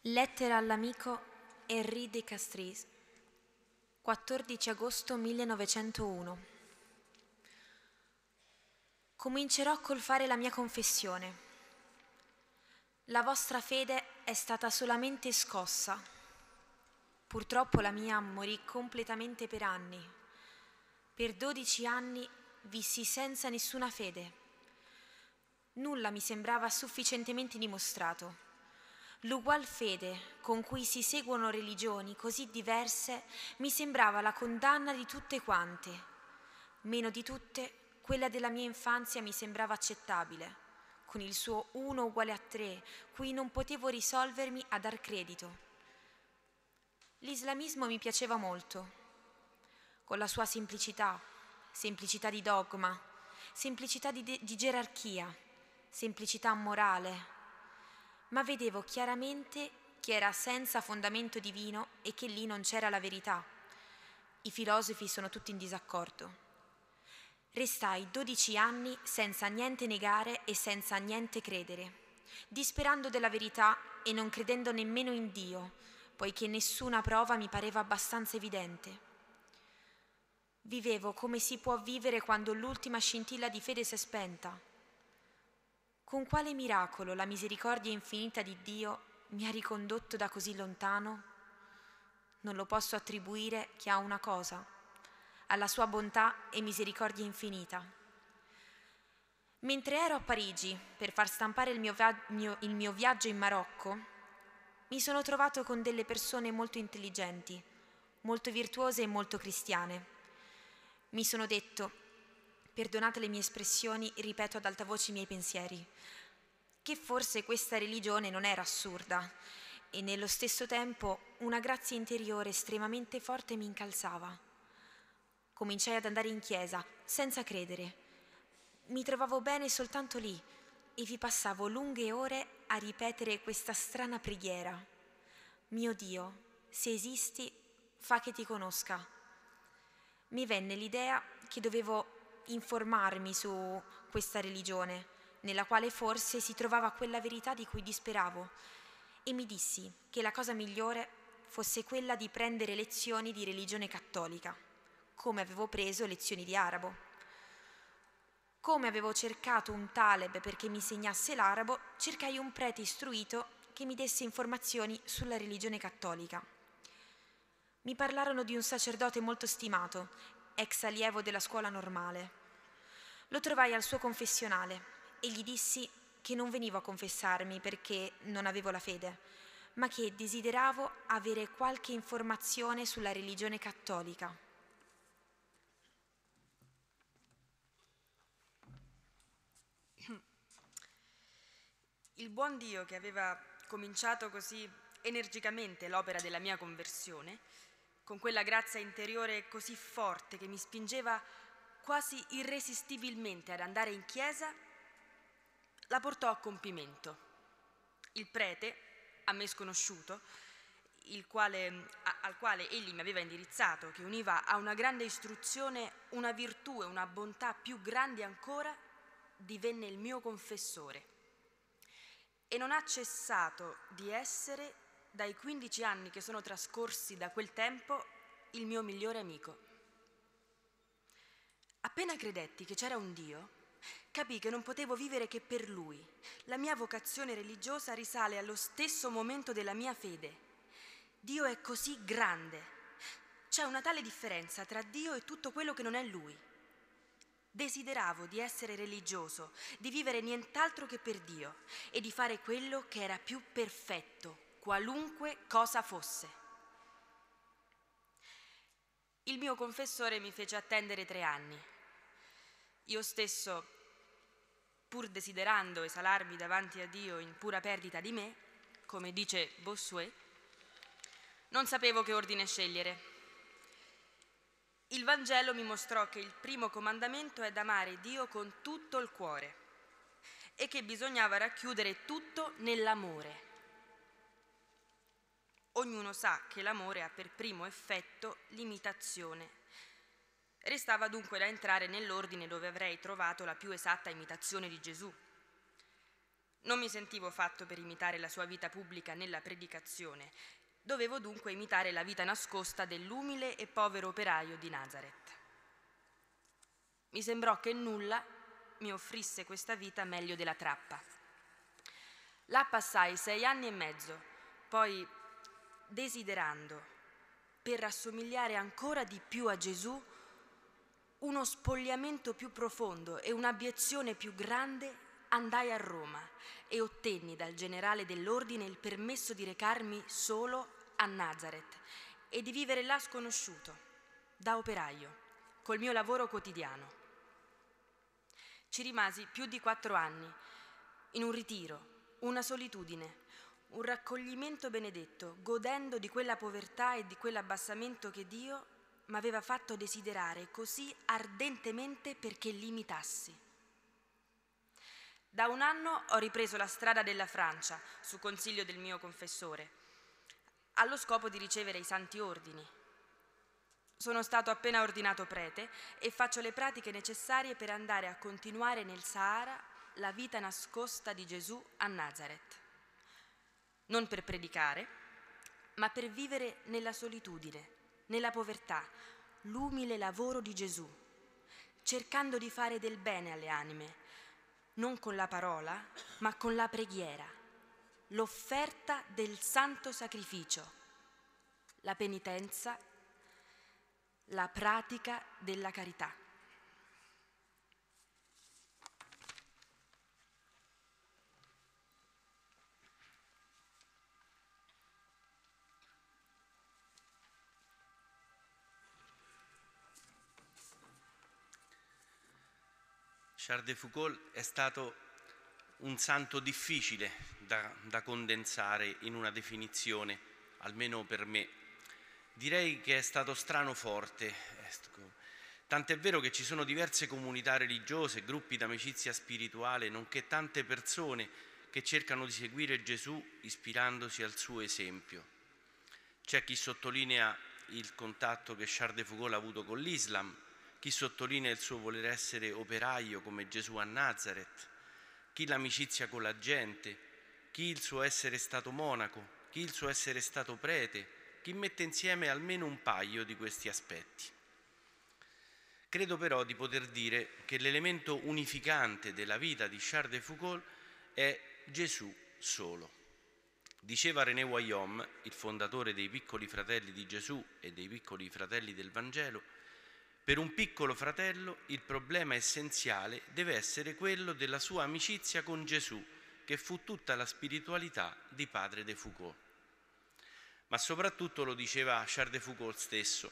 Lettera all'amico Henri de Castries, 14 agosto 1901. Comincerò col fare la mia confessione. La vostra fede è stata solamente scossa. Purtroppo la mia morì completamente per anni. Per dodici anni vissi senza nessuna fede. Nulla mi sembrava sufficientemente dimostrato. L'ugual fede con cui si seguono religioni così diverse mi sembrava la condanna di tutte quante. Meno di tutte, quella della mia infanzia mi sembrava accettabile, con il suo uno uguale a tre, cui non potevo risolvermi a dar credito. L'islamismo mi piaceva molto, con la sua semplicità, semplicità di dogma, semplicità di, di gerarchia, semplicità morale, ma vedevo chiaramente che era senza fondamento divino e che lì non c'era la verità. I filosofi sono tutti in disaccordo. Restai dodici anni senza niente negare e senza niente credere, disperando della verità e non credendo nemmeno in Dio, poiché nessuna prova mi pareva abbastanza evidente. Vivevo come si può vivere quando l'ultima scintilla di fede si è spenta con quale miracolo la misericordia infinita di Dio mi ha ricondotto da così lontano? Non lo posso attribuire che a una cosa, alla sua bontà e misericordia infinita. Mentre ero a Parigi per far stampare il mio, mio, il mio viaggio in Marocco, mi sono trovato con delle persone molto intelligenti, molto virtuose e molto cristiane. Mi sono detto, perdonate le mie espressioni, ripeto ad alta voce i miei pensieri, che forse questa religione non era assurda e nello stesso tempo una grazia interiore estremamente forte mi incalzava. Cominciai ad andare in chiesa senza credere. Mi trovavo bene soltanto lì e vi passavo lunghe ore a ripetere questa strana preghiera. Mio Dio, se esisti, fa che ti conosca. Mi venne l'idea che dovevo informarmi su questa religione, nella quale forse si trovava quella verità di cui disperavo, e mi dissi che la cosa migliore fosse quella di prendere lezioni di religione cattolica, come avevo preso lezioni di arabo. Come avevo cercato un taleb perché mi insegnasse l'arabo, cercai un prete istruito che mi desse informazioni sulla religione cattolica. Mi parlarono di un sacerdote molto stimato ex allievo della scuola normale. Lo trovai al suo confessionale e gli dissi che non venivo a confessarmi perché non avevo la fede, ma che desideravo avere qualche informazione sulla religione cattolica. Il buon Dio che aveva cominciato così energicamente l'opera della mia conversione, con quella grazia interiore così forte che mi spingeva quasi irresistibilmente ad andare in chiesa, la portò a compimento. Il prete, a me sconosciuto, quale, a, al quale egli mi aveva indirizzato, che univa a una grande istruzione una virtù e una bontà più grandi ancora, divenne il mio confessore. E non ha cessato di essere dai 15 anni che sono trascorsi da quel tempo, il mio migliore amico. Appena credetti che c'era un Dio, capì che non potevo vivere che per Lui. La mia vocazione religiosa risale allo stesso momento della mia fede. Dio è così grande. C'è una tale differenza tra Dio e tutto quello che non è Lui. Desideravo di essere religioso, di vivere nient'altro che per Dio e di fare quello che era più perfetto, qualunque cosa fosse. Il mio confessore mi fece attendere tre anni. Io stesso, pur desiderando esalarmi davanti a Dio in pura perdita di me, come dice Bossuet, non sapevo che ordine scegliere. Il Vangelo mi mostrò che il primo comandamento è d'amare Dio con tutto il cuore e che bisognava racchiudere tutto nell'amore. Ognuno sa che l'amore ha per primo effetto l'imitazione. Restava dunque da entrare nell'ordine dove avrei trovato la più esatta imitazione di Gesù. Non mi sentivo fatto per imitare la sua vita pubblica nella predicazione, dovevo dunque imitare la vita nascosta dell'umile e povero operaio di Nazareth. Mi sembrò che nulla mi offrisse questa vita meglio della trappa. Là passai sei anni e mezzo, poi desiderando, per rassomigliare ancora di più a Gesù, uno spogliamento più profondo e un'abiezione più grande, andai a Roma e ottenni dal generale dell'ordine il permesso di recarmi solo a Nazareth e di vivere là sconosciuto, da operaio, col mio lavoro quotidiano. Ci rimasi più di quattro anni, in un ritiro, una solitudine, un raccoglimento benedetto, godendo di quella povertà e di quell'abbassamento che Dio mi aveva fatto desiderare così ardentemente perché l'imitassi. Da un anno ho ripreso la strada della Francia, su consiglio del mio confessore, allo scopo di ricevere i santi ordini. Sono stato appena ordinato prete e faccio le pratiche necessarie per andare a continuare nel Sahara la vita nascosta di Gesù a Nazareth. Non per predicare, ma per vivere nella solitudine, nella povertà, l'umile lavoro di Gesù, cercando di fare del bene alle anime, non con la parola, ma con la preghiera, l'offerta del santo sacrificio, la penitenza, la pratica della carità. Charles de Foucault è stato un santo difficile da, da, condensare in una definizione, almeno per me. Direi che è stato strano forte. Tant'è vero che ci sono diverse comunità religiose, gruppi d'amicizia spirituale, nonché tante persone che cercano di seguire Gesù ispirandosi al suo esempio. C'è chi sottolinea il contatto che Charles de Foucault ha avuto con l'Islam, chi sottolinea il suo voler essere operaio come Gesù a Nazareth, chi l'amicizia con la gente, chi il suo essere stato monaco, chi il suo essere stato prete, chi mette insieme almeno un paio di questi aspetti. Credo però di poter dire che l'elemento unificante della vita di Charles de Foucault è Gesù solo. Diceva René Guillaume, il fondatore dei piccoli fratelli di Gesù e dei piccoli fratelli del Vangelo, per un piccolo fratello il problema essenziale deve essere quello della sua amicizia con Gesù, che fu tutta la spiritualità di padre de Foucault. Ma soprattutto lo diceva Charles de Foucault stesso.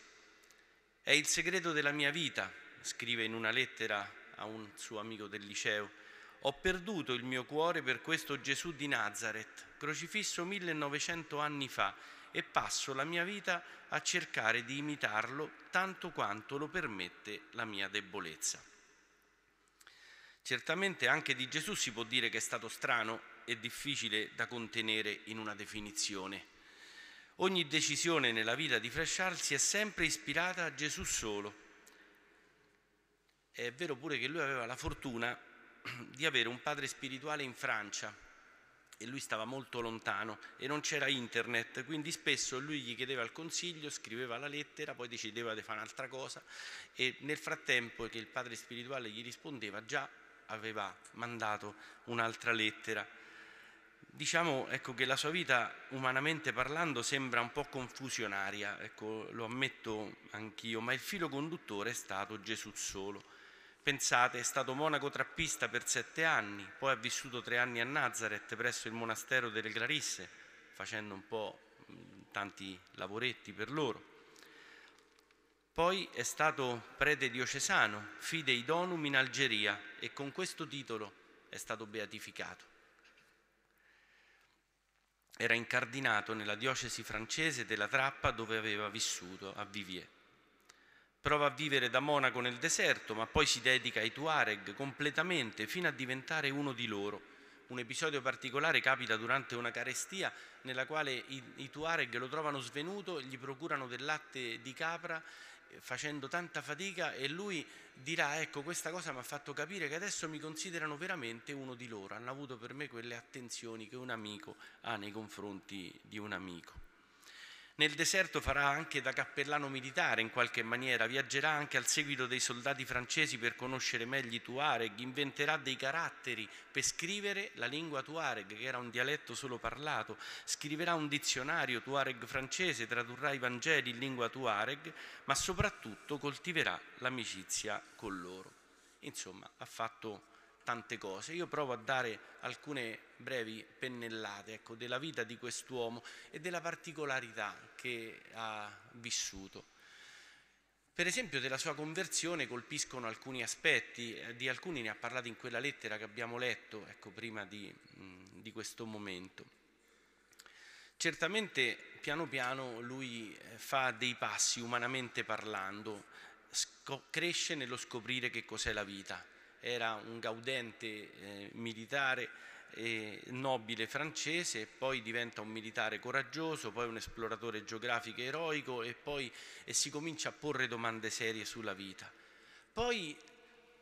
È il segreto della mia vita, scrive in una lettera a un suo amico del liceo. Ho perduto il mio cuore per questo Gesù di Nazareth, crocifisso 1900 anni fa e passo la mia vita a cercare di imitarlo tanto quanto lo permette la mia debolezza. Certamente anche di Gesù si può dire che è stato strano e difficile da contenere in una definizione. Ogni decisione nella vita di Freshard si è sempre ispirata a Gesù solo. È vero pure che lui aveva la fortuna di avere un padre spirituale in Francia, e lui stava molto lontano e non c'era internet, quindi spesso lui gli chiedeva il consiglio, scriveva la lettera, poi decideva di fare un'altra cosa e nel frattempo che il padre spirituale gli rispondeva già aveva mandato un'altra lettera. Diciamo ecco, che la sua vita, umanamente parlando, sembra un po' confusionaria, ecco, lo ammetto anch'io, ma il filo conduttore è stato Gesù solo. Pensate, è stato monaco trappista per sette anni, poi ha vissuto tre anni a Nazareth presso il monastero delle Clarisse, facendo un po' tanti lavoretti per loro. Poi è stato prete diocesano, fidei donum in Algeria e con questo titolo è stato beatificato. Era incardinato nella diocesi francese della Trappa dove aveva vissuto a Viviers. Prova a vivere da monaco nel deserto, ma poi si dedica ai Tuareg completamente fino a diventare uno di loro. Un episodio particolare capita durante una carestia nella quale i, i Tuareg lo trovano svenuto, gli procurano del latte di capra facendo tanta fatica e lui dirà ecco questa cosa mi ha fatto capire che adesso mi considerano veramente uno di loro, hanno avuto per me quelle attenzioni che un amico ha nei confronti di un amico. Nel deserto farà anche da cappellano militare in qualche maniera, viaggerà anche al seguito dei soldati francesi per conoscere meglio i Tuareg, inventerà dei caratteri per scrivere la lingua Tuareg, che era un dialetto solo parlato, scriverà un dizionario Tuareg francese, tradurrà i Vangeli in lingua Tuareg, ma soprattutto coltiverà l'amicizia con loro. Insomma, ha fatto tante cose. Io provo a dare alcune brevi pennellate ecco, della vita di quest'uomo e della particolarità che ha vissuto. Per esempio della sua conversione colpiscono alcuni aspetti, eh, di alcuni ne ha parlato in quella lettera che abbiamo letto ecco, prima di, di questo momento. Certamente piano piano lui eh, fa dei passi umanamente parlando, cresce nello scoprire che cos'è la vita era un gaudente eh, militare eh, nobile francese, poi diventa un militare coraggioso, poi un esploratore geografico eroico e poi e si comincia a porre domande serie sulla vita. Poi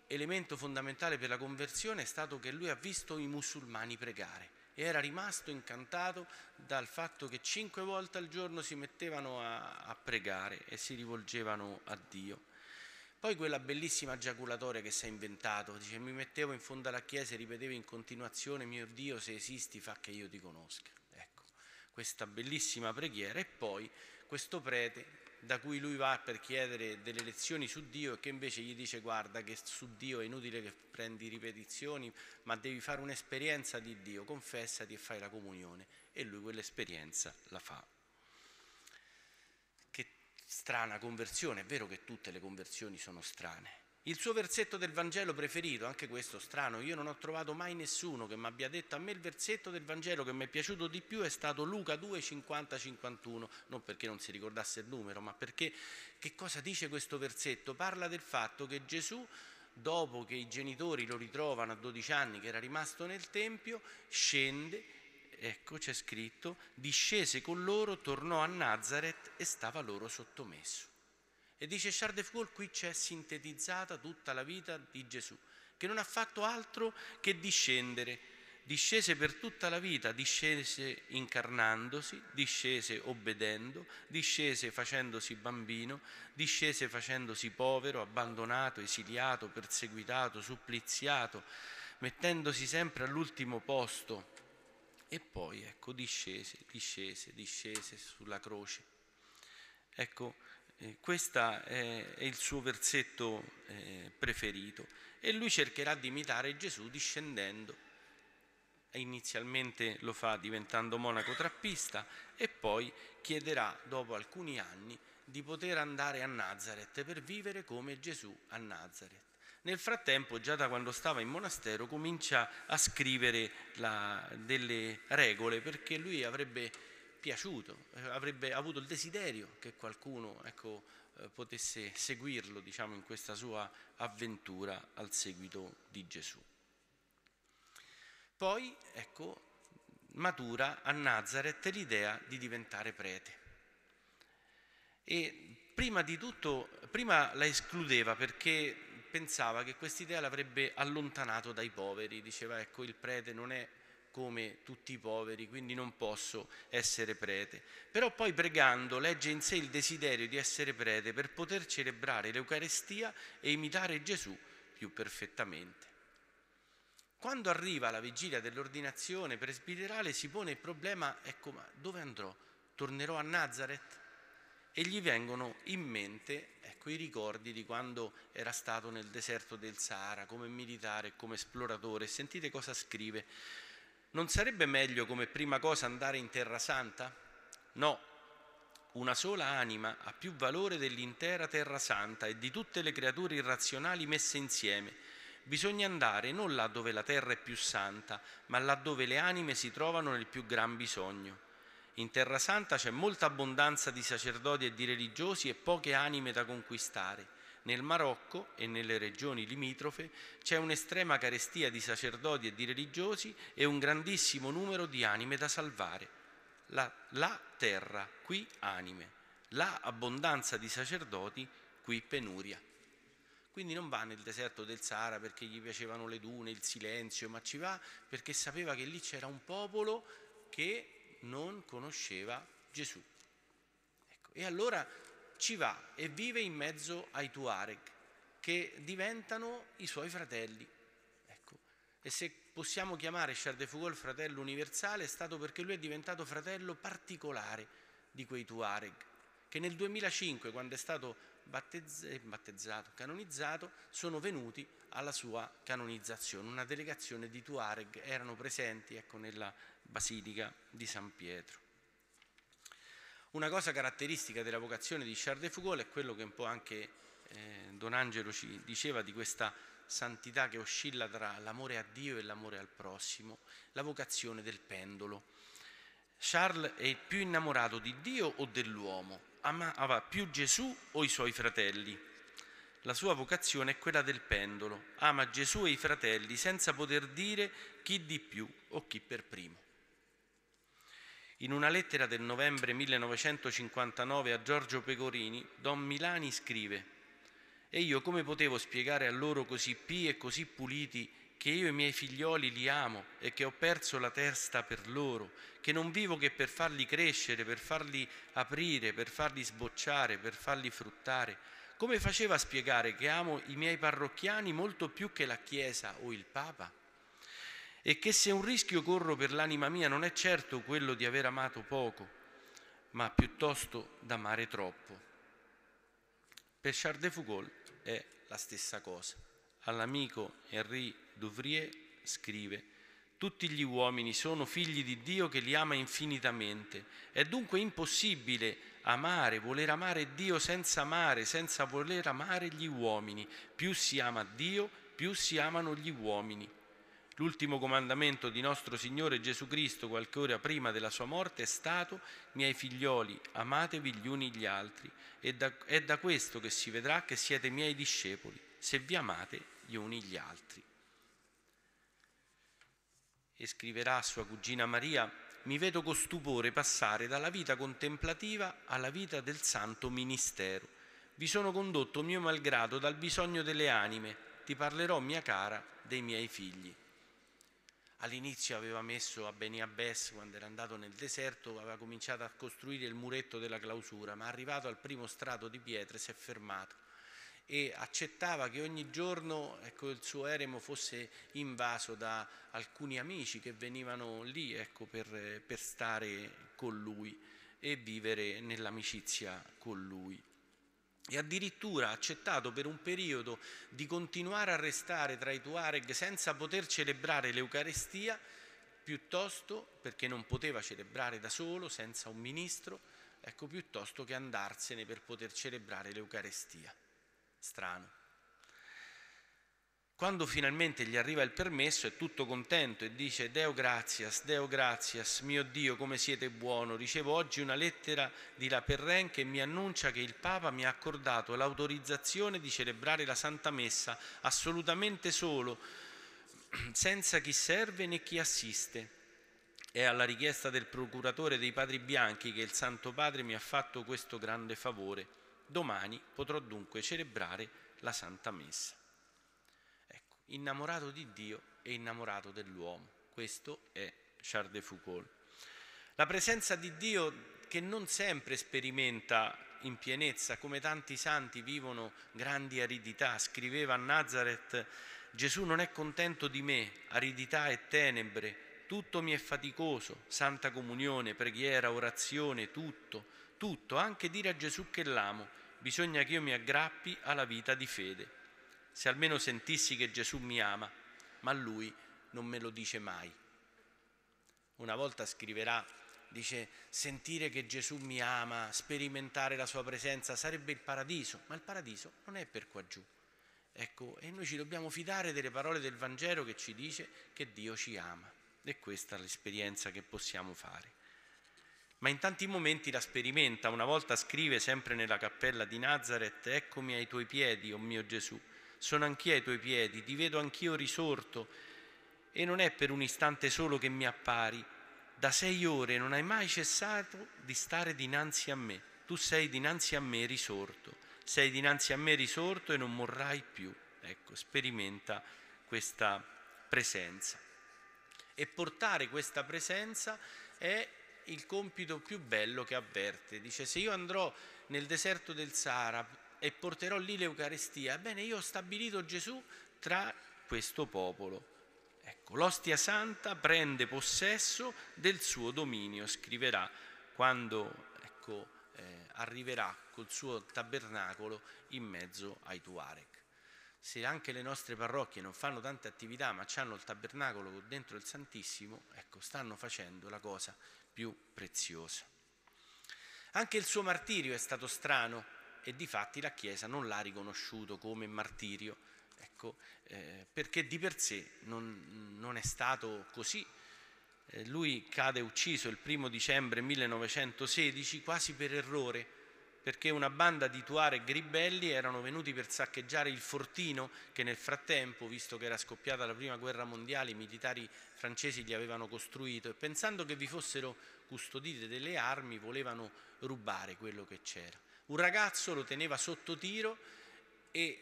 elemento fondamentale per la conversione è stato che lui ha visto i musulmani pregare e era rimasto incantato dal fatto che cinque volte al giorno si mettevano a, a pregare e si rivolgevano a Dio. Poi quella bellissima giaculatoria che si è inventato, dice mi mettevo in fondo alla chiesa e ripetevo in continuazione mio Dio se esisti fa che io ti conosca. Ecco, questa bellissima preghiera. E poi questo prete da cui lui va per chiedere delle lezioni su Dio e che invece gli dice guarda che su Dio è inutile che prendi ripetizioni ma devi fare un'esperienza di Dio, confessati e fai la comunione e lui quell'esperienza la fa strana conversione, è vero che tutte le conversioni sono strane. Il suo versetto del Vangelo preferito, anche questo strano, io non ho trovato mai nessuno che mi abbia detto a me il versetto del Vangelo che mi è piaciuto di più è stato Luca 2, 50, 51, non perché non si ricordasse il numero, ma perché che cosa dice questo versetto? Parla del fatto che Gesù, dopo che i genitori lo ritrovano a 12 anni che era rimasto nel Tempio, scende ecco c'è scritto, discese con loro, tornò a Nazareth e stava loro sottomesso. E dice Charles de Foucault, qui c'è sintetizzata tutta la vita di Gesù, che non ha fatto altro che discendere. Discese per tutta la vita, discese incarnandosi, discese obbedendo, discese facendosi bambino, discese facendosi povero, abbandonato, esiliato, perseguitato, suppliziato, mettendosi sempre all'ultimo posto e poi ecco discese, discese, discese sulla croce. Ecco, eh, questo è, è, il suo versetto eh, preferito e lui cercherà di imitare Gesù discendendo. Inizialmente lo fa diventando monaco trappista e poi chiederà dopo alcuni anni di poter andare a Nazareth per vivere come Gesù a Nazareth. Nel frattempo, già da quando stava in monastero, comincia a scrivere la, delle regole perché lui avrebbe piaciuto, eh, avrebbe avuto il desiderio che qualcuno ecco, eh, potesse seguirlo diciamo, in questa sua avventura al seguito di Gesù. Poi, ecco, matura a Nazareth l'idea di diventare prete. E prima di tutto, prima la escludeva perché pensava che quest'idea l'avrebbe allontanato dai poveri, diceva ecco il prete non è come tutti i poveri, quindi non posso essere prete. Però poi pregando legge in sé il desiderio di essere prete per poter celebrare l'Eucarestia e imitare Gesù più perfettamente. Quando arriva la vigilia dell'ordinazione presbiterale si pone il problema, ecco, ma dove andrò? Tornerò a Nazareth? E gli vengono in mente ecco, i ricordi di quando era stato nel deserto del Sahara come militare, come esploratore. Sentite cosa scrive. Non sarebbe meglio come prima cosa andare in Terra Santa? No, una sola anima ha più valore dell'intera Terra Santa e di tutte le creature irrazionali messe insieme. Bisogna andare non là dove la terra è più santa, ma là dove le anime si trovano nel più gran bisogno. In Terra Santa c'è molta abbondanza di sacerdoti e di religiosi e poche anime da conquistare. Nel Marocco e nelle regioni limitrofe c'è un'estrema carestia di sacerdoti e di religiosi e un grandissimo numero di anime da salvare. La, la terra, qui anime. La abbondanza di sacerdoti, qui penuria. Quindi non va nel deserto del Sahara perché gli piacevano le dune, il silenzio, ma ci va perché sapeva che lì c'era un popolo che non conosceva Gesù. Ecco, e allora ci va e vive in mezzo ai Tuareg, che diventano i suoi fratelli. Ecco. E se possiamo chiamare Charles de Foucault fratello universale è stato perché lui è diventato fratello particolare di quei Tuareg, che nel 2005, quando è stato battezzato, canonizzato, sono venuti alla sua canonizzazione. Una delegazione di Tuareg erano presenti ecco, nella Basilica di San Pietro. Una cosa caratteristica della vocazione di Charles de Foucault è quello che un po' anche eh, Don Angelo ci diceva di questa santità che oscilla tra l'amore a Dio e l'amore al prossimo, la vocazione del pendolo. Charles è più innamorato di Dio o dell'uomo? Amava più Gesù o i suoi fratelli? La sua vocazione è quella del pendolo, ama Gesù e i fratelli senza poter dire chi di più o chi per primo. In una lettera del novembre 1959 a Giorgio Pecorini, Don Milani scrive E io come potevo spiegare a loro così pii e così puliti che io i miei figlioli li amo e che ho perso la testa per loro, che non vivo che per farli crescere, per farli aprire, per farli sbocciare, per farli fruttare. Come faceva a spiegare che amo i miei parrocchiani molto più che la Chiesa o il Papa? E che se un rischio corro per l'anima mia non è certo quello di aver amato poco, ma piuttosto d'amare troppo. Per Charles de Foucault è la stessa cosa. All'amico Henri Douvrier scrive tutti gli uomini sono figli di Dio che li ama infinitamente. È dunque impossibile amare, voler amare Dio senza amare, senza voler amare gli uomini. Più si ama Dio, più si amano gli uomini. L'ultimo comandamento di nostro Signore Gesù Cristo, qualche ora prima della sua morte, è stato, miei figlioli, amatevi gli uni gli altri. E da, è da questo che si vedrà che siete miei discepoli, se vi amate gli uni gli altri e scriverà a sua cugina Maria, mi vedo con stupore passare dalla vita contemplativa alla vita del santo ministero. Vi sono condotto mio malgrado dal bisogno delle anime, ti parlerò, mia cara, dei miei figli. All'inizio aveva messo a Beni Abbes, quando era andato nel deserto, aveva cominciato a costruire il muretto della clausura, ma arrivato al primo strato di pietre si è fermato e accettava che ogni giorno ecco, il suo eremo fosse invaso da alcuni amici che venivano lì ecco, per, per stare con lui e vivere nell'amicizia con lui. E addirittura ha accettato per un periodo di continuare a restare tra i Tuareg senza poter celebrare l'Eucarestia, piuttosto perché non poteva celebrare da solo, senza un ministro, ecco, piuttosto che andarsene per poter celebrare l'Eucarestia strano. Quando finalmente gli arriva il permesso è tutto contento e dice Deo gratias, Deo gratias, mio Dio come siete buono, ricevo oggi una lettera di La Perren che mi annuncia che il Papa mi ha accordato l'autorizzazione di celebrare la Santa Messa assolutamente solo, senza chi serve né chi assiste. È alla richiesta del procuratore dei Padri Bianchi che il Santo Padre mi ha fatto questo grande favore. Domani potrò dunque celebrare la Santa Messa. Ecco, innamorato di Dio e innamorato dell'uomo. Questo è Charles de Foucault. La presenza di Dio che non sempre sperimenta in pienezza, come tanti santi vivono grandi aridità. Scriveva a Nazareth, Gesù non è contento di me, aridità e tenebre, tutto mi è faticoso, santa comunione, preghiera, orazione, tutto, tutto, anche dire a Gesù che l'amo, bisogna che io mi aggrappi alla vita di fede. Se almeno sentissi che Gesù mi ama, ma lui non me lo dice mai. Una volta scriverà, dice, sentire che Gesù mi ama, sperimentare la sua presenza sarebbe il paradiso, ma il paradiso non è per qua giù. Ecco, e noi ci dobbiamo fidare delle parole del Vangelo che ci dice che Dio ci ama. E questa è l'esperienza che possiamo fare ma in tanti momenti la sperimenta. Una volta scrive sempre nella cappella di Nazareth, eccomi ai tuoi piedi, o oh mio Gesù, sono anch'io ai tuoi piedi, ti vedo anch'io risorto e non è per un istante solo che mi appari, da sei ore non hai mai cessato di stare dinanzi a me, tu sei dinanzi a me risorto, sei dinanzi a me risorto e non morrai più. Ecco, sperimenta questa presenza. E portare questa presenza è il compito più bello che avverte. Dice, se io andrò nel deserto del Sahara e porterò lì l'Eucarestia, ebbene io ho stabilito Gesù tra questo popolo. Ecco, l'ostia santa prende possesso del suo dominio, scriverà quando ecco, eh, arriverà col suo tabernacolo in mezzo ai Tuareg. Se anche le nostre parrocchie non fanno tante attività ma hanno il tabernacolo dentro il Santissimo, ecco, stanno facendo la cosa più preziosa. Anche il suo martirio è stato strano e di fatti la Chiesa non l'ha riconosciuto come martirio, ecco, eh, perché di per sé non, non è stato così. Eh, lui cade ucciso il primo dicembre 1916 quasi per errore, perché una banda di Tuareg ribelli erano venuti per saccheggiare il fortino che nel frattempo, visto che era scoppiata la prima guerra mondiale, i militari francesi gli avevano costruito e pensando che vi fossero custodite delle armi volevano rubare quello che c'era. Un ragazzo lo teneva sotto tiro e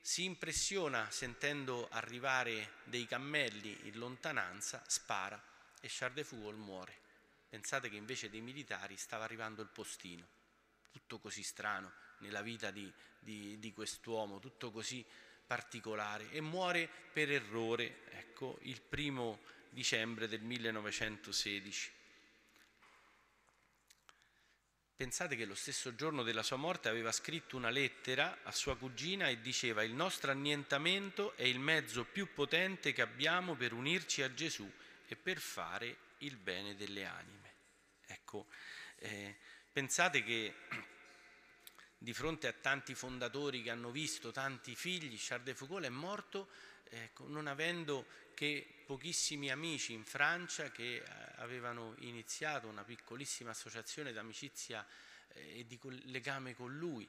si impressiona sentendo arrivare dei cammelli in lontananza, spara e Charles de Foucault muore. Pensate che invece dei militari stava arrivando il postino. Tutto così strano nella vita di, di, di quest'uomo, tutto così particolare e muore per errore, ecco, il primo dicembre del 1916. Pensate che lo stesso giorno della sua morte aveva scritto una lettera a sua cugina e diceva il nostro annientamento è il mezzo più potente che abbiamo per unirci a Gesù e per fare il bene delle anime. Ecco, eh, pensate che di fronte a tanti fondatori che hanno visto tanti figli, Charles de Foucault è morto ecco, non avendo che pochissimi amici in Francia che eh, avevano iniziato una piccolissima associazione d'amicizia eh, e di legame con lui.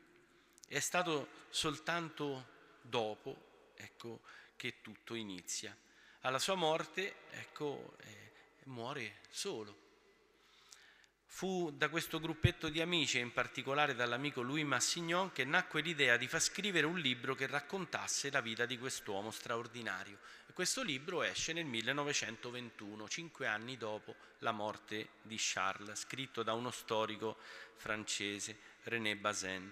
È stato soltanto dopo ecco, che tutto inizia. Alla sua morte ecco, eh, muore solo Fu da questo gruppetto di amici, e in particolare dall'amico Louis Massignon, che nacque l'idea di far scrivere un libro che raccontasse la vita di quest'uomo straordinario. E questo libro esce nel 1921, cinque anni dopo la morte di Charles, scritto da uno storico francese, René Bazin.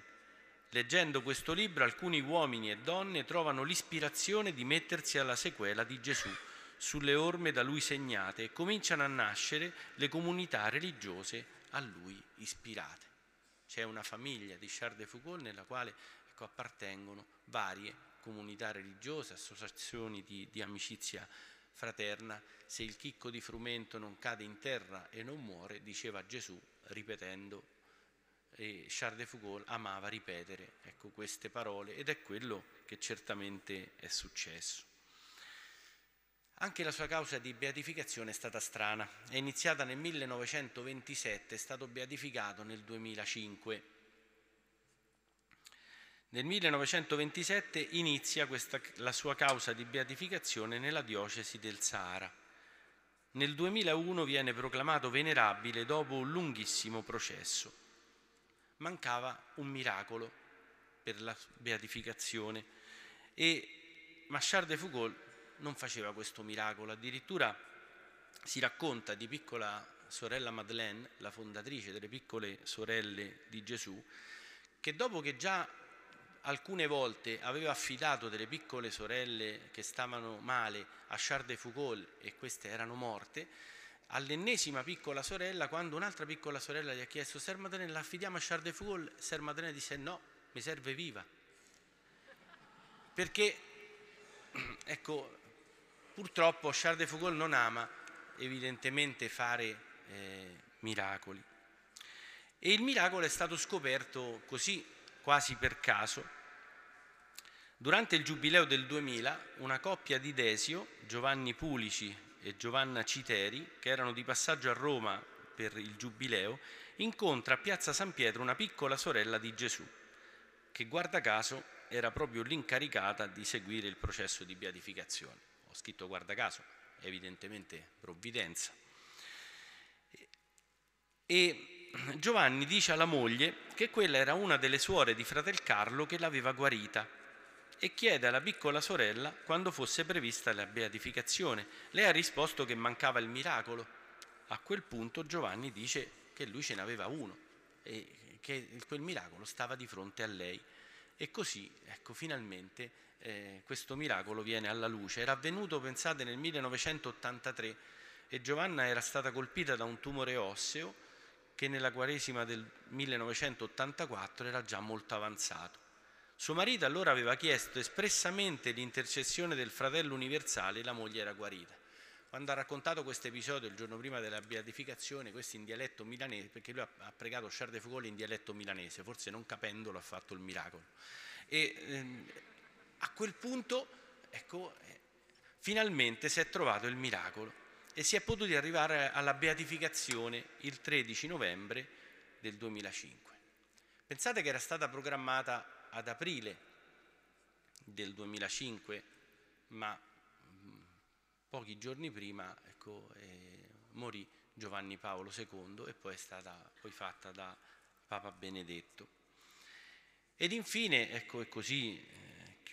Leggendo questo libro, alcuni uomini e donne trovano l'ispirazione di mettersi alla sequela di Gesù sulle orme da lui segnate e cominciano a nascere le comunità religiose a lui ispirate. C'è una famiglia di Charles de Foucault nella quale ecco, appartengono varie comunità religiose, associazioni di, di amicizia fraterna. Se il chicco di frumento non cade in terra e non muore, diceva Gesù ripetendo e Charles de Foucault amava ripetere ecco, queste parole ed è quello che certamente è successo. Anche la sua causa di beatificazione è stata strana. È iniziata nel 1927, è stato beatificato nel 2005. Nel 1927 inizia questa, la sua causa di beatificazione nella diocesi del Sahara. Nel 2001 viene proclamato venerabile dopo un lunghissimo processo. Mancava un miracolo per la beatificazione e Machard de Foucault non faceva questo miracolo, addirittura si racconta di piccola sorella Madeleine, la fondatrice delle piccole sorelle di Gesù, che dopo che già alcune volte aveva affidato delle piccole sorelle che stavano male a Charles de Foucault e queste erano morte, all'ennesima piccola sorella, quando un'altra piccola sorella gli ha chiesto Ser Madeleine la affidiamo a Charles de Foucault, Ser Madeleine disse no, mi serve viva. Perché, ecco, Purtroppo Charles de Foucault non ama evidentemente fare eh, miracoli. E il miracolo è stato scoperto così, quasi per caso. Durante il giubileo del 2000, una coppia di Desio, Giovanni Pulici e Giovanna Citeri, che erano di passaggio a Roma per il giubileo, incontra a Piazza San Pietro una piccola sorella di Gesù, che guarda caso era proprio l'incaricata di seguire il processo di beatificazione scritto guarda caso, evidentemente provvidenza. E Giovanni dice alla moglie che quella era una delle suore di fratel Carlo che l'aveva guarita e chiede alla piccola sorella quando fosse prevista la beatificazione. Lei ha risposto che mancava il miracolo. A quel punto Giovanni dice che lui ce n'aveva uno e che quel miracolo stava di fronte a lei. E così, ecco, finalmente eh, questo miracolo viene alla luce. Era avvenuto, pensate, nel 1983 e Giovanna era stata colpita da un tumore osseo che nella Quaresima del 1984 era già molto avanzato. Suo marito allora aveva chiesto espressamente l'intercessione del fratello universale e la moglie era guarita. Quando ha raccontato questo episodio il giorno prima della beatificazione, questo in dialetto milanese, perché lui ha, pregato Charles de Foucault in dialetto milanese, forse non capendolo ha fatto il miracolo. E ehm, a quel punto, ecco, eh, finalmente si è trovato il miracolo e si è potuti arrivare alla beatificazione il 13 novembre del 2005. Pensate che era stata programmata ad aprile del 2005, ma mm, pochi giorni prima ecco, eh, morì Giovanni Paolo II e poi è stata poi fatta da Papa Benedetto. Ed infine, ecco, e così eh,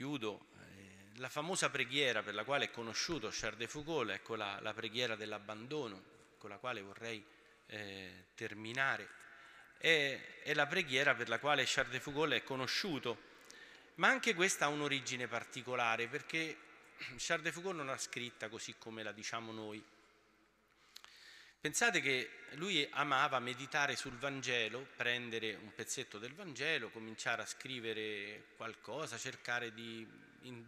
chiudo, eh, la famosa preghiera per la quale è conosciuto Charles de Foucault, ecco la, la preghiera dell'abbandono, con la quale vorrei eh, terminare è, è la preghiera per la quale Charles de Foucault è conosciuto, ma anche questa ha un'origine particolare perché Charles de Foucault non l'ha scritta così come la diciamo noi. Pensate che lui amava meditare sul Vangelo, prendere un pezzetto del Vangelo, cominciare a scrivere qualcosa, cercare di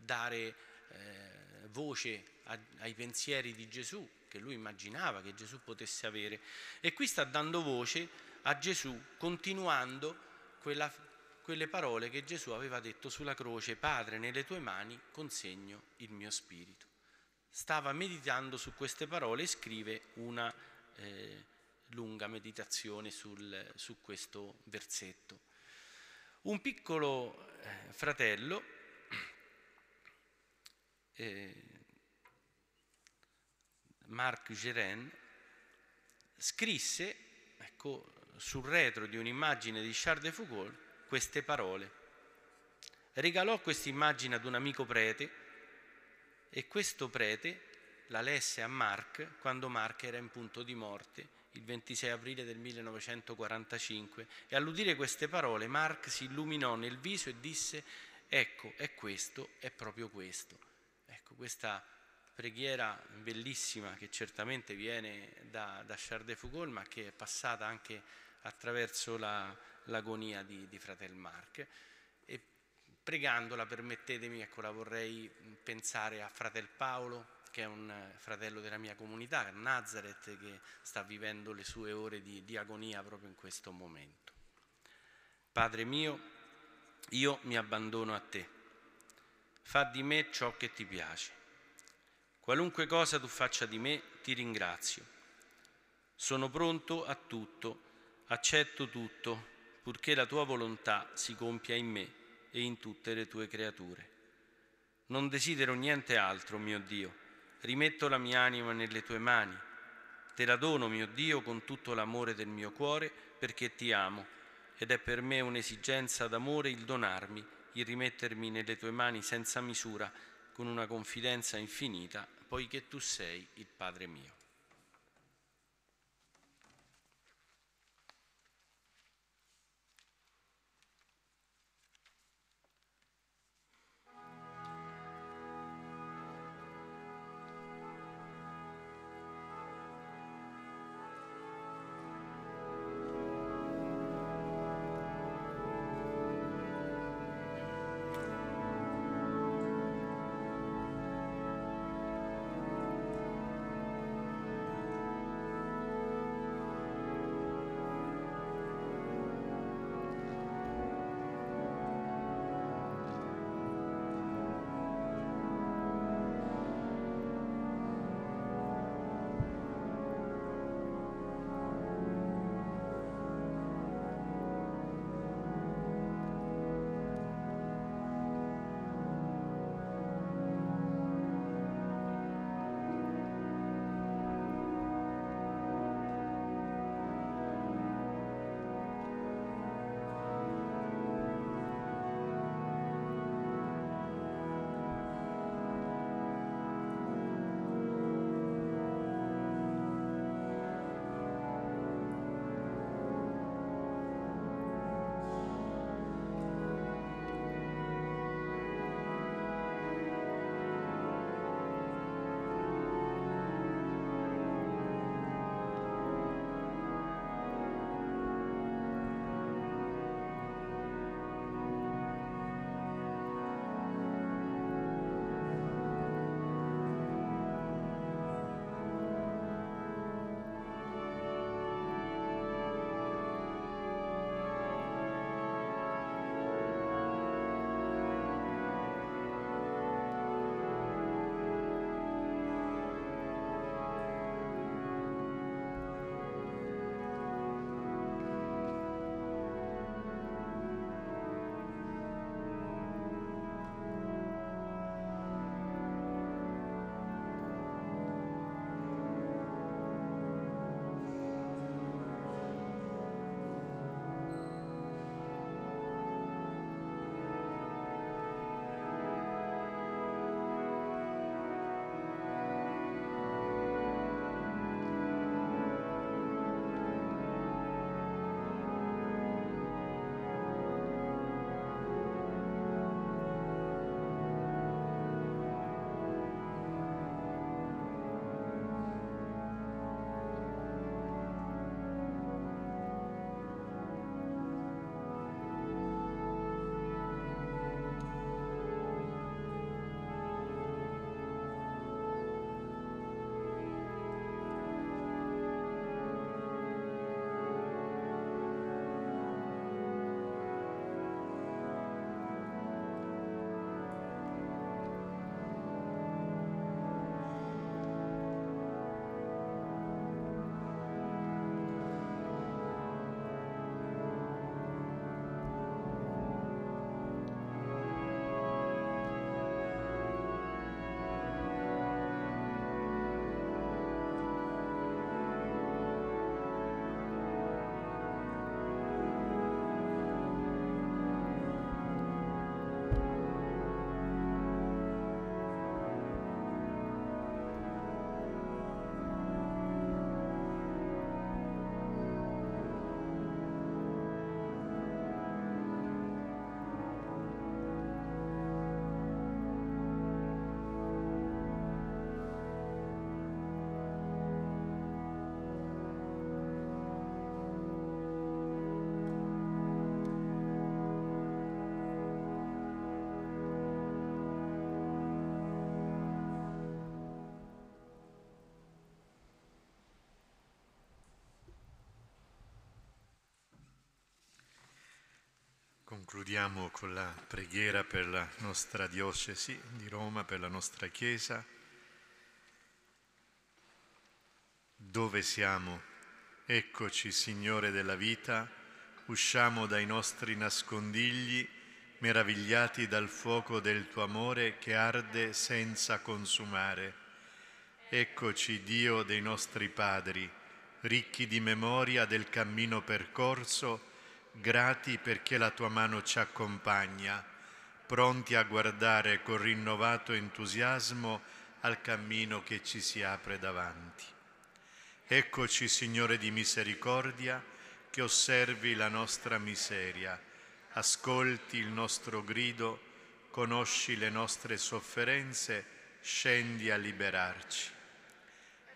dare eh, voce a, ai pensieri di Gesù, che lui immaginava che Gesù potesse avere. E qui sta dando voce a Gesù continuando quella, quelle parole che Gesù aveva detto sulla croce, Padre, nelle tue mani consegno il mio spirito. Stava meditando su queste parole e scrive una eh, lunga meditazione sul, su questo versetto. Un piccolo eh, fratello eh, Marc Geren scrisse, ecco, sul retro di un'immagine di Charles de Foucault queste parole. Regalò questa immagine ad un amico prete e questo prete la lesse a Marc quando Marc era in punto di morte il 26 aprile del 1945 e all'udire queste parole Marc si illuminò nel viso e disse ecco è questo, è proprio questo. Ecco questa preghiera bellissima che certamente viene da, da Charles de Foucault ma che è passata anche attraverso la, l'agonia di, di Fratel Marc. E pregandola, permettetemi, ecco, la vorrei pensare a Fratel Paolo, che è un fratello della mia comunità, Nazareth, che sta vivendo le sue ore di, di agonia proprio in questo momento. Padre mio, io mi abbandono a te. Fa di me ciò che ti piace. Qualunque cosa tu faccia di me, ti ringrazio. Sono pronto a tutto accetto tutto, purché la tua volontà si compia in me e in tutte le tue creature. Non desidero niente altro, mio Dio, rimetto la mia anima nelle tue mani, te la dono, mio Dio, con tutto l'amore del mio cuore, perché ti amo, ed è per me un'esigenza d'amore il donarmi, il rimettermi nelle tue mani senza misura, con una confidenza infinita, poiché tu sei il Padre mio. Concludiamo con la preghiera per la nostra diocesi di Roma, per la nostra Chiesa. Dove siamo? Eccoci, Signore della vita, usciamo dai nostri nascondigli, meravigliati dal fuoco del tuo amore che arde senza consumare. Eccoci, Dio dei nostri padri, ricchi di memoria del cammino percorso, grati perché la tua mano ci accompagna, pronti a guardare con rinnovato entusiasmo al cammino che ci si apre davanti. Eccoci, Signore di misericordia, che osservi la nostra miseria, ascolti il nostro grido, conosci le nostre sofferenze, scendi a liberarci.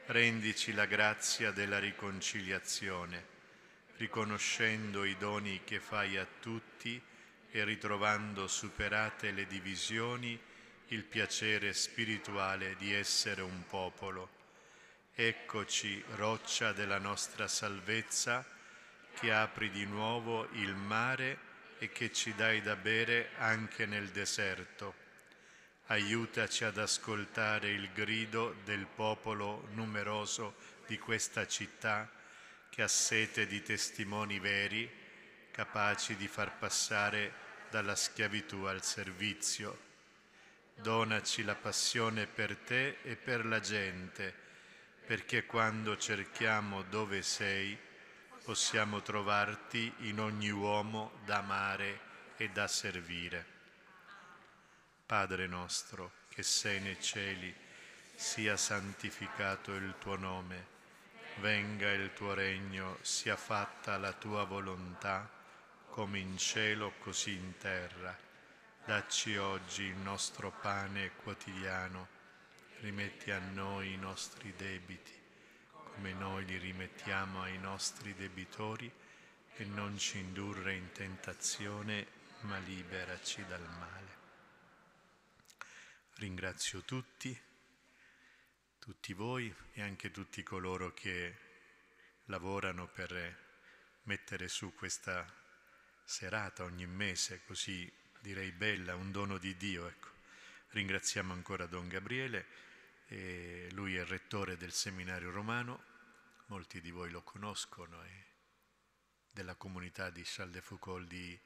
Rendici la grazia della riconciliazione riconoscendo i doni che fai a tutti e ritrovando superate le divisioni il piacere spirituale di essere un popolo. Eccoci, roccia della nostra salvezza, che apri di nuovo il mare e che ci dai da bere anche nel deserto. Aiutaci ad ascoltare il grido del popolo numeroso di questa città che ha sete di testimoni veri, capaci di far passare dalla schiavitù al servizio. Donaci la passione per te e per la gente, perché quando cerchiamo dove sei, possiamo trovarti in ogni uomo da amare e da servire. Padre nostro, che sei nei cieli, sia santificato il tuo nome venga il tuo regno, sia fatta la tua volontà, come in cielo così in terra. Dacci oggi il nostro pane quotidiano, rimetti a noi i nostri debiti, come noi li rimettiamo ai nostri debitori, e non ci indurre in tentazione, ma liberaci dal male. Ringrazio tutti tutti voi e anche tutti coloro che lavorano per mettere su questa serata ogni mese, così direi bella, un dono di Dio. Ecco. Ringraziamo ancora Don Gabriele, lui è rettore del seminario romano, molti di voi lo conoscono, è della comunità di Charles de Foucault di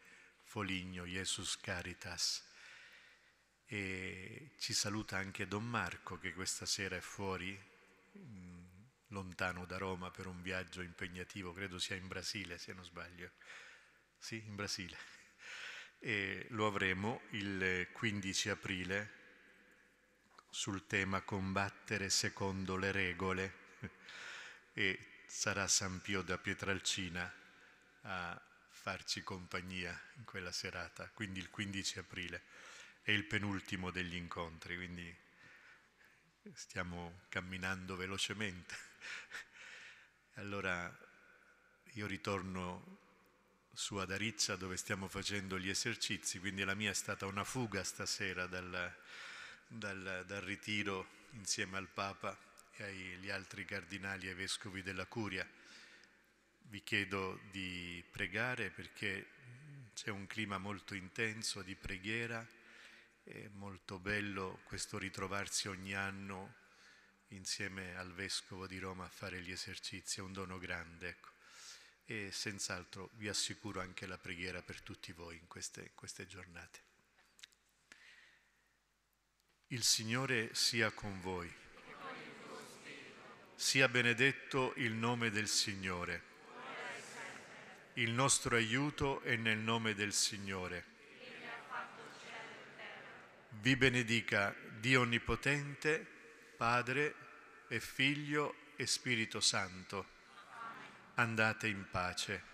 Foligno, Jesus Caritas e ci saluta anche Don Marco che questa sera è fuori, mm, lontano da Roma per un viaggio impegnativo, credo sia in Brasile se non sbaglio. Sì, in Brasile. E lo avremo il 15 aprile sul tema combattere secondo le regole e sarà San Pio da Pietralcina a farci compagnia in quella serata, quindi il 15 aprile è il penultimo degli incontri, quindi stiamo camminando velocemente. Allora io ritorno su ad Arizza dove stiamo facendo gli esercizi, quindi la mia è stata una fuga stasera dal, dal, dal ritiro insieme al Papa e agli altri cardinali e vescovi della Curia. Vi chiedo di pregare perché c'è un clima molto intenso di preghiera è molto bello questo ritrovarsi ogni anno insieme al Vescovo di Roma a fare gli esercizi, è un dono grande. Ecco. E senz'altro vi assicuro anche la preghiera per tutti voi in queste, queste giornate. Il Signore sia con voi. Sia benedetto il nome del Signore. Il nostro aiuto è nel nome del Signore vi benedica Dio Onnipotente, Padre e Figlio e Spirito Santo. Andate in pace.